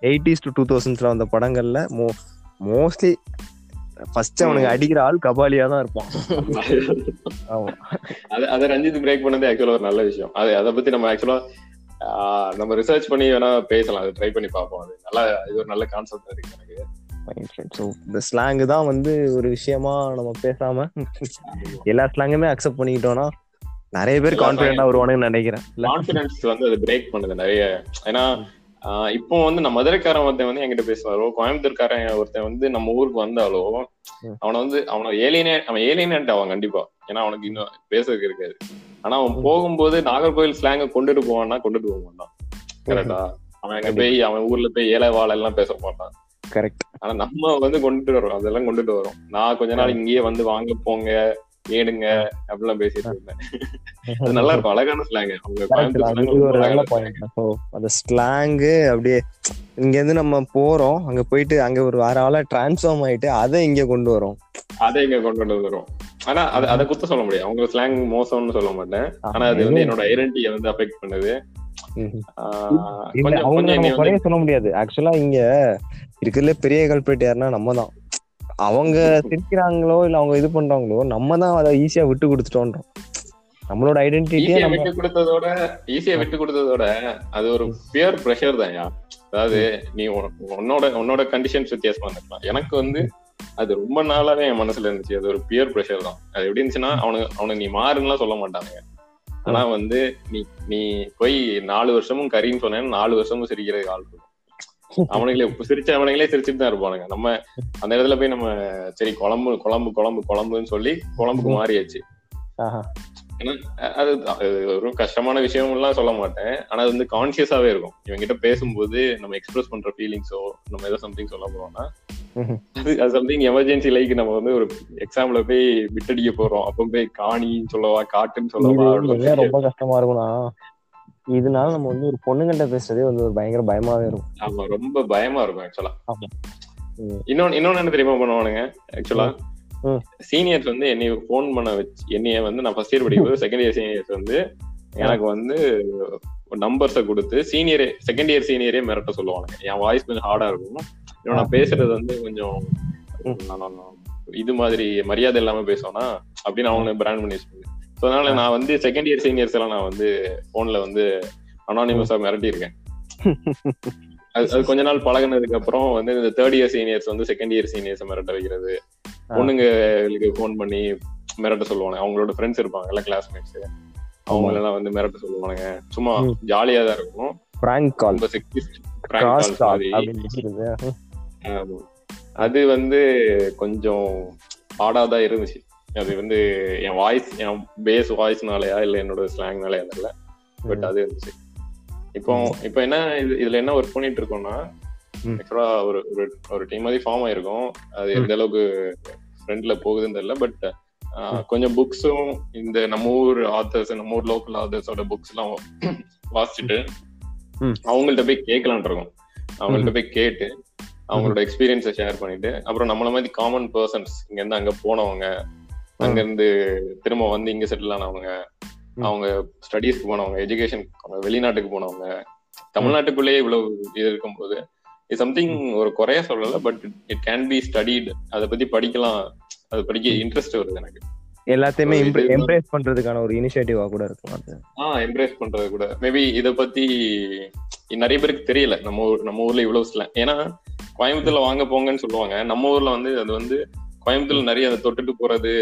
எயிட்டிஸ் டூ டு தௌசண்ட்ஸ்ல வந்த படங்கள்ல மோஸ்ட்லி ஃபர்ஸ்ட் அவனுக்கு அடிக்கிற ஆள் கபாலியா தான் இருப்பான். ஆமா. அது அதை ரஞ்சித் பிரேக் பண்ணது ஆக்சுவலா ஒரு நல்ல விஷயம். அது அதை பத்தி நம்ம ஆக்சுவலா நம்ம ரிசர்ச் பண்ணி வேணா பேசலாம். அது ட்ரை பண்ணி பார்ப்போம். அது நல்லா இது ஒரு நல்ல கான்செப்ட் இருக்கு எனக்கு. ஸோ இந்த ஸ்லாங் தான் வந்து ஒரு விஷயமா நம்ம பேசாம எல்லா ஸ்லாங்குமே அக்செப்ட் பண்ணிக்கிட்டோம்னா நிறைய பேர் எல்லா கான்பிடண்டா வருவானுன்னு நினைக்கிறேன்? கான்பிடன்ஸ் வந்து அது பிரேக் பண்ணுது நிறைய. ஏன்னா இப்போ வந்து நம்ம மதுரைக்காரன் ஒருத்தன் வந்து என்கிட்ட பேசுவாரோ. கோயம்புத்தூர்காரன் ஒருத்தன் வந்து நம்ம ஊருக்கு வந்தாலோ. அவனை வந்து அவனை ஏலியனே அவன் ஏலியனேட் ஆவான் கண்டிப்பா. ஏன்னா அவனுக்கு இன்னும் பேசுறதுக்கு இருக்காது. ஆனா அவன். போகும்போது நாகர்கோவில் ஸ்லாங்க கொண்டுட்டு போவான்னா கொண்டுட்டு போக மாட்டான். கரெக்டா அவன் அங்க போய் அவன் ஊர்ல போய் ஏழை வாழ எல்லாம் பேச மாட்டான். கரெக்ட் ஆனா நம்ம வந்து கொண்டுட்டு வரோம் அதெல்லாம் கொண்டுட்டு வரோம் நான் கொஞ்ச நாள் இங்கேயே வந்து வாங்க போங்க ஏடுங்க அப்படிலாம் பேசிட்டு இருந்தேன். அது நல்லா இருக்கும் அழகான ஸ்லாங் அவங்க அந்த ஸ்லாங்கு அப்படியே இங்க இருந்து நம்ம போறோம் அங்க போயிட்டு அங்க ஒரு வேற ஆளா டிரான்ஸ்ஃபார்ம் ஆயிட்டு அதை இங்க கொண்டு வரோம். அதை இங்க கொண்டு வந்து வரும். ஆனா அதை அதை குத்த சொல்ல முடியாது. அவங்க ஸ்லாங் மோசம்னு சொல்ல மாட்டேன். ஆனா அது வந்து என்னோட ஐடென்டிட்டியை வந்து அஃபெக்ட் பண்ணுது. சொல்ல முடியாது. ஆக்சுவலா இங்க இருக்கிறதுல பெரிய கல்பரேட் யாருன்னா நம்ம தான். அவங்க சிரிக்கிறாங்களோ இல்ல அவங்க இது பண்றாங்களோ நம்ம தான் அதை ஈஸியா விட்டு கொடுத்துட்டோன்றோம். நம்மளோட ஐடென்டிட்டியே விட்டு கொடுத்ததோட ஈஸியா விட்டு கொடுத்ததோட அது ஒரு பியர் ப்ரெஷர் தான் அதாவது நீ உன்னோட உன்னோட கண்டிஷன்ஸ் வித்தியாசமா இருக்கலாம் எனக்கு வந்து அது ரொம்ப நாளாவே என் மனசுல இருந்துச்சு. அது ஒரு பியர் ப்ரெஷர் தான். அது எப்படி இருந்துச்சுன்னா அவனுக்கு அவனுக்கு நீ மாறுன்னுலாம் சொல்ல மாட்டானுங்க. ஆனா வந்து நீ நீ போய் நாலு வருஷமும் கறின்னு சொன்னேன்னு நாலு வருஷமும் சிரிக்கிறதுக்கு ஆள் அவனுங்களே சிரிச்ச அவனுங்களே சிரிச்சுட்டு தான் இருப்பானுங்க. நம்ம அந்த இடத்துல போய் நம்ம சரி குழம்பு குழம்பு குழம்பு குழம்புன்னு சொல்லி குழம்புக்கு மாறியாச்சு. அது ஒரு கஷ்டமான விஷயம் எல்லாம் சொல்ல மாட்டேன். ஆனா அது வந்து கான்சியஸாவே இருக்கும். இவங்கிட்ட பேசும்போது நம்ம எக்ஸ்பிரஸ் பண்ற ஃபீலிங்ஸோ நம்ம ஏதோ சம்திங் சொல்ல போறோம்னா. அது அது சம்திங் எமர்ஜென்சி லைக் நம்ம வந்து ஒரு எக்ஸாம்ல போய் விட்டடிக்க போறோம். அப்ப போய் காணின்னு சொல்லவா காட்டுன்னு சொல்லவா ரொம்ப கஷ்டமா இருக்கும்னா இதனால நம்ம வந்து ஒரு பொண்ணுங்கள்ட்ட பேசுறதே வந்து ஒரு பயங்கர பயமாவே இருக்கும். ஆமா ரொம்ப பயமா இருக்கும் ஆக்சுவலா. இன்னொன்னு இன்னொன்னு என்ன தெரியுமா பண்ணுவானுங்க ஆக்சுவலா. சீனியர்ஸ் வந்து என்னைய ஃபோன் பண்ண வச்சு என்னைய வந்து நான் ஃபர்ஸ்ட் இயர் படிக்கும்போது செகண்ட் இயர் சீனியர்ஸ் வந்து எனக்கு வந்து நம்பர்ஸை கொடுத்து சீனியரே செகண்ட் இயர் சீனியரே மிரட்ட சொல்லுவானுங்க. என் வாய்ஸ் கொஞ்சம் ஹார்டா இருக்கும் இன்னும் நான் பேசுறது வந்து கொஞ்சம் இது மாதிரி மரியாதை இல்லாம பேசுவேனா? அப்படின்னு அவங்க பிராண்ட் பண்ணி. வச்சுக்கோங்க ஸோ அதனால நான் வந்து செகண்ட் இயர் சீனியர்ஸ் எல்லாம் நான் வந்து போன்ல வந்து அனானிமஸா மிரட்டி இருக்கேன் அது அது கொஞ்ச நாள் பழகுனதுக்கு அப்புறம் வந்து இந்த தேர்ட் இயர் சீனியர்ஸ் வந்து செகண்ட் இயர் சீனியர்ஸ் மிரட்ட வைக்கிறது. பொண்ணுங்களுக்கு ஃபோன் பண்ணி மிரட்ட சொல்லுவாங்க அவங்களோட ஃப்ரெண்ட்ஸ் இருப்பாங்க எல்லாம் கிளாஸ்மேட்ஸ் அவங்க எல்லாம் வந்து மிரட்ட சொல்லுவானுங்க. சும்மா. ஜாலியா தான் இருக்கும். Prank call. அது வந்து கொஞ்சம் ஆடா தான் இருந்துச்சு. அது வந்து என் வாய்ஸ் என் பேஸ் வாய்ஸ்னாலயா இல்ல என்னோட ஸ்லாங்னாலயா தெரியல. பட் அது இருந்துச்சு. இப்போ இப்போ என்ன இது இதுல என்ன ஒர்க் பண்ணிட்டு இருக்கோம்னா. ஆக்சுவலா ஒரு ஒரு ஒரு டீம் மாதிரி ஃபார்ம் ஆயிருக்கும். அது எந்த அளவுக்கு ஃப்ரெண்ட்ல போகுதுன்னு தெரியல பட் கொஞ்சம் புக்ஸும் இந்த நம்ம ஊர் ஆத்தர்ஸ் நம்ம ஊர் லோக்கல் ஆத்தர்ஸோட புக்ஸ் எல்லாம் வாசிச்சுட்டு. அவங்கள்ட்ட போய் கேட்கலான் இருக்கோம். அவங்கள்ட்ட போய் கேட்டு அவங்களோட எக்ஸ்பீரியன்ஸை ஷேர் பண்ணிட்டு அப்புறம் நம்மள மாதிரி காமன் பர்சன்ஸ் இங்க இருந்து அங்க போனவங்க அங்க இருந்து திரும்ப வந்து இங்க செட்டில் ஆனவங்க. அவங்க ஸ்டடீஸ்க்கு போனவங்க எஜுகேஷன் வெளிநாட்டுக்கு போனவங்க தமிழ்நாட்டுக்குள்ளேயே இவ்வளவு இது இருக்கும்போது இது சம்திங் ஒரு குறைய சொல்லல but it can be studied அதை பத்தி படிக்கலாம். அதை படிக்க இன்ட்ரெஸ்ட் வருது எனக்கு. எல்லாத்தையுமே எம்ப்ரேஸ் பண்றதுக்கான ஒரு இனிஷியேட்டிவா கூட இருக்கும் அது. ஆஹ் எம்ப்ரேஸ் பண்றது கூட. மேபி இத பத்தி நிறைய பேருக்கு தெரியல. நம்ம நம்ம ஊர்ல இவ்வளவு. ஏன்னா கோயம்புத்தூர்ல வாங்க போங்கன்னு சொல்லுவாங்க. நம்ம ஊர்ல வந்து அது வந்து கோயம்புத்தூர்ல நிறைய அதை தொட்டுட்டு போறது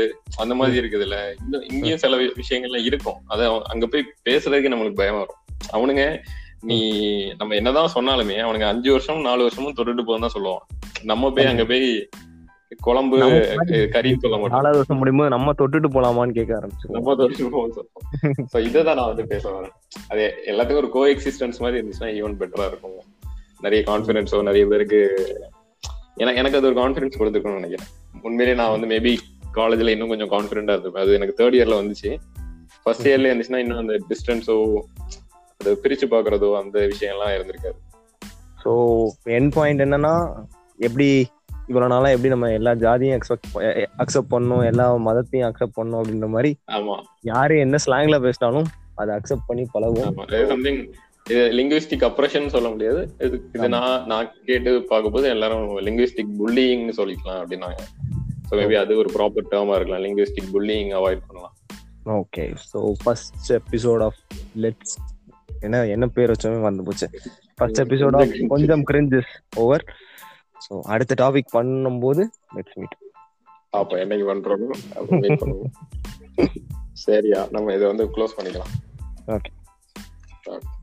அந்த மாதிரி இருக்குது இல்ல இந்த இங்கேயும் சில விஷயங்கள்லாம் இருக்கும். அத அங்க போய் பேசுறதுக்கு நம்மளுக்கு பயம் வரும். அவனுங்க நீ நம்ம என்னதான் சொன்னாலுமே அவனுங்க அஞ்சு வருஷம் நாலு வருஷமும் தொட்டுட்டு போதான் சொல்லுவான். நம்ம போய் அங்க போய் குழம்பு கறின்னு சொல்ல மாட்டோம். நாலாவது வருஷம் முடியும்போது நம்ம தொட்டுட்டு போலாமான்னு கேட்க ஆரம்பிச்சிருவோம். நம்ம தொட்டு போவோம் சோ இதான் நான் வந்து பேச வரேன். அது எல்லாத்துக்கும் ஒரு கோ எக்ஸிஸ்டன்ஸ் மாதிரி இருந்துச்சுன்னா ஈவன் பெட்டரா இருக்கும். நிறைய கான்பிடன்ஸோ நிறைய பேருக்கு எனக்கு அது ஒரு கான்பிடன்ஸ் கொடுத்துருக்கணும்னு நினைக்கிறேன். உண்மையிலேயே நான் வந்து மேபி காலேஜ்ல இன்னும் கொஞ்சம் கான்பிடண்டா இருந்திருப்பேன். அது எனக்கு தேர்ட் இயர்ல வந்துச்சு. ஃபர்ஸ்ட் இயர்ல இருந்துச்சுன்னா இன்னும் அந்த டிஸ்டன்ஸோ அதை பிரிச்சு பாக்குறதோ அந்த விஷயம்லாம் இருந்திருக்காது. ஸோ என் பாயிண்ட் என்னன்னா எப்படி இவ்வளவு நாளா எப்படி நம்ம எல்லா ஜாதியும் எக்ஸ்பெக்ட் அக்செப்ட் பண்ணணும் எல்லா மதத்தையும் அக்செப்ட் பண்ணணும் அப்படின்ற மாதிரி ஆமா. யாரு என்ன ஸ்லாங்ல பேசினாலும் அதை அக்செப்ட் பண்ணி பழகும் சம்திங் இது லிங்குவிஸ்டிக் அப்ரஷன் சொல்ல முடியாது. இது இது நான் நான் கேட்டு பார்க்கும்போது எல்லாரும் லிங்குவிஸ்டிக் புல்லிங்னு சொல்லிக்கலாம் அப்படின்னாங்க. ஸோ மேபி அது ஒரு ப்ராப்பர் டேர்மா இருக்கலாம். லிங்குவிஸ்டிக் புல்லிங் அவாய்ட் பண்ணலாம். Okay so first episode of let's என்ன என்ன பேர் வச்சோமே வந்து போச்சு. ஃபர்ஸ்ட் எபிசோட் ஆஃப் கொஞ்சம் கிரிஞ்சஸ் ஓவர் ஸோ அடுத்த டாபிக் பண்ணும்போது லெட்ஸ் மீட் அப்ப என்னைக்கு பண்றோம் பண்ணுவோம். சரியா நம்ம இதை வந்து க்ளோஸ் பண்ணிக்கலாம். Okay. Okay.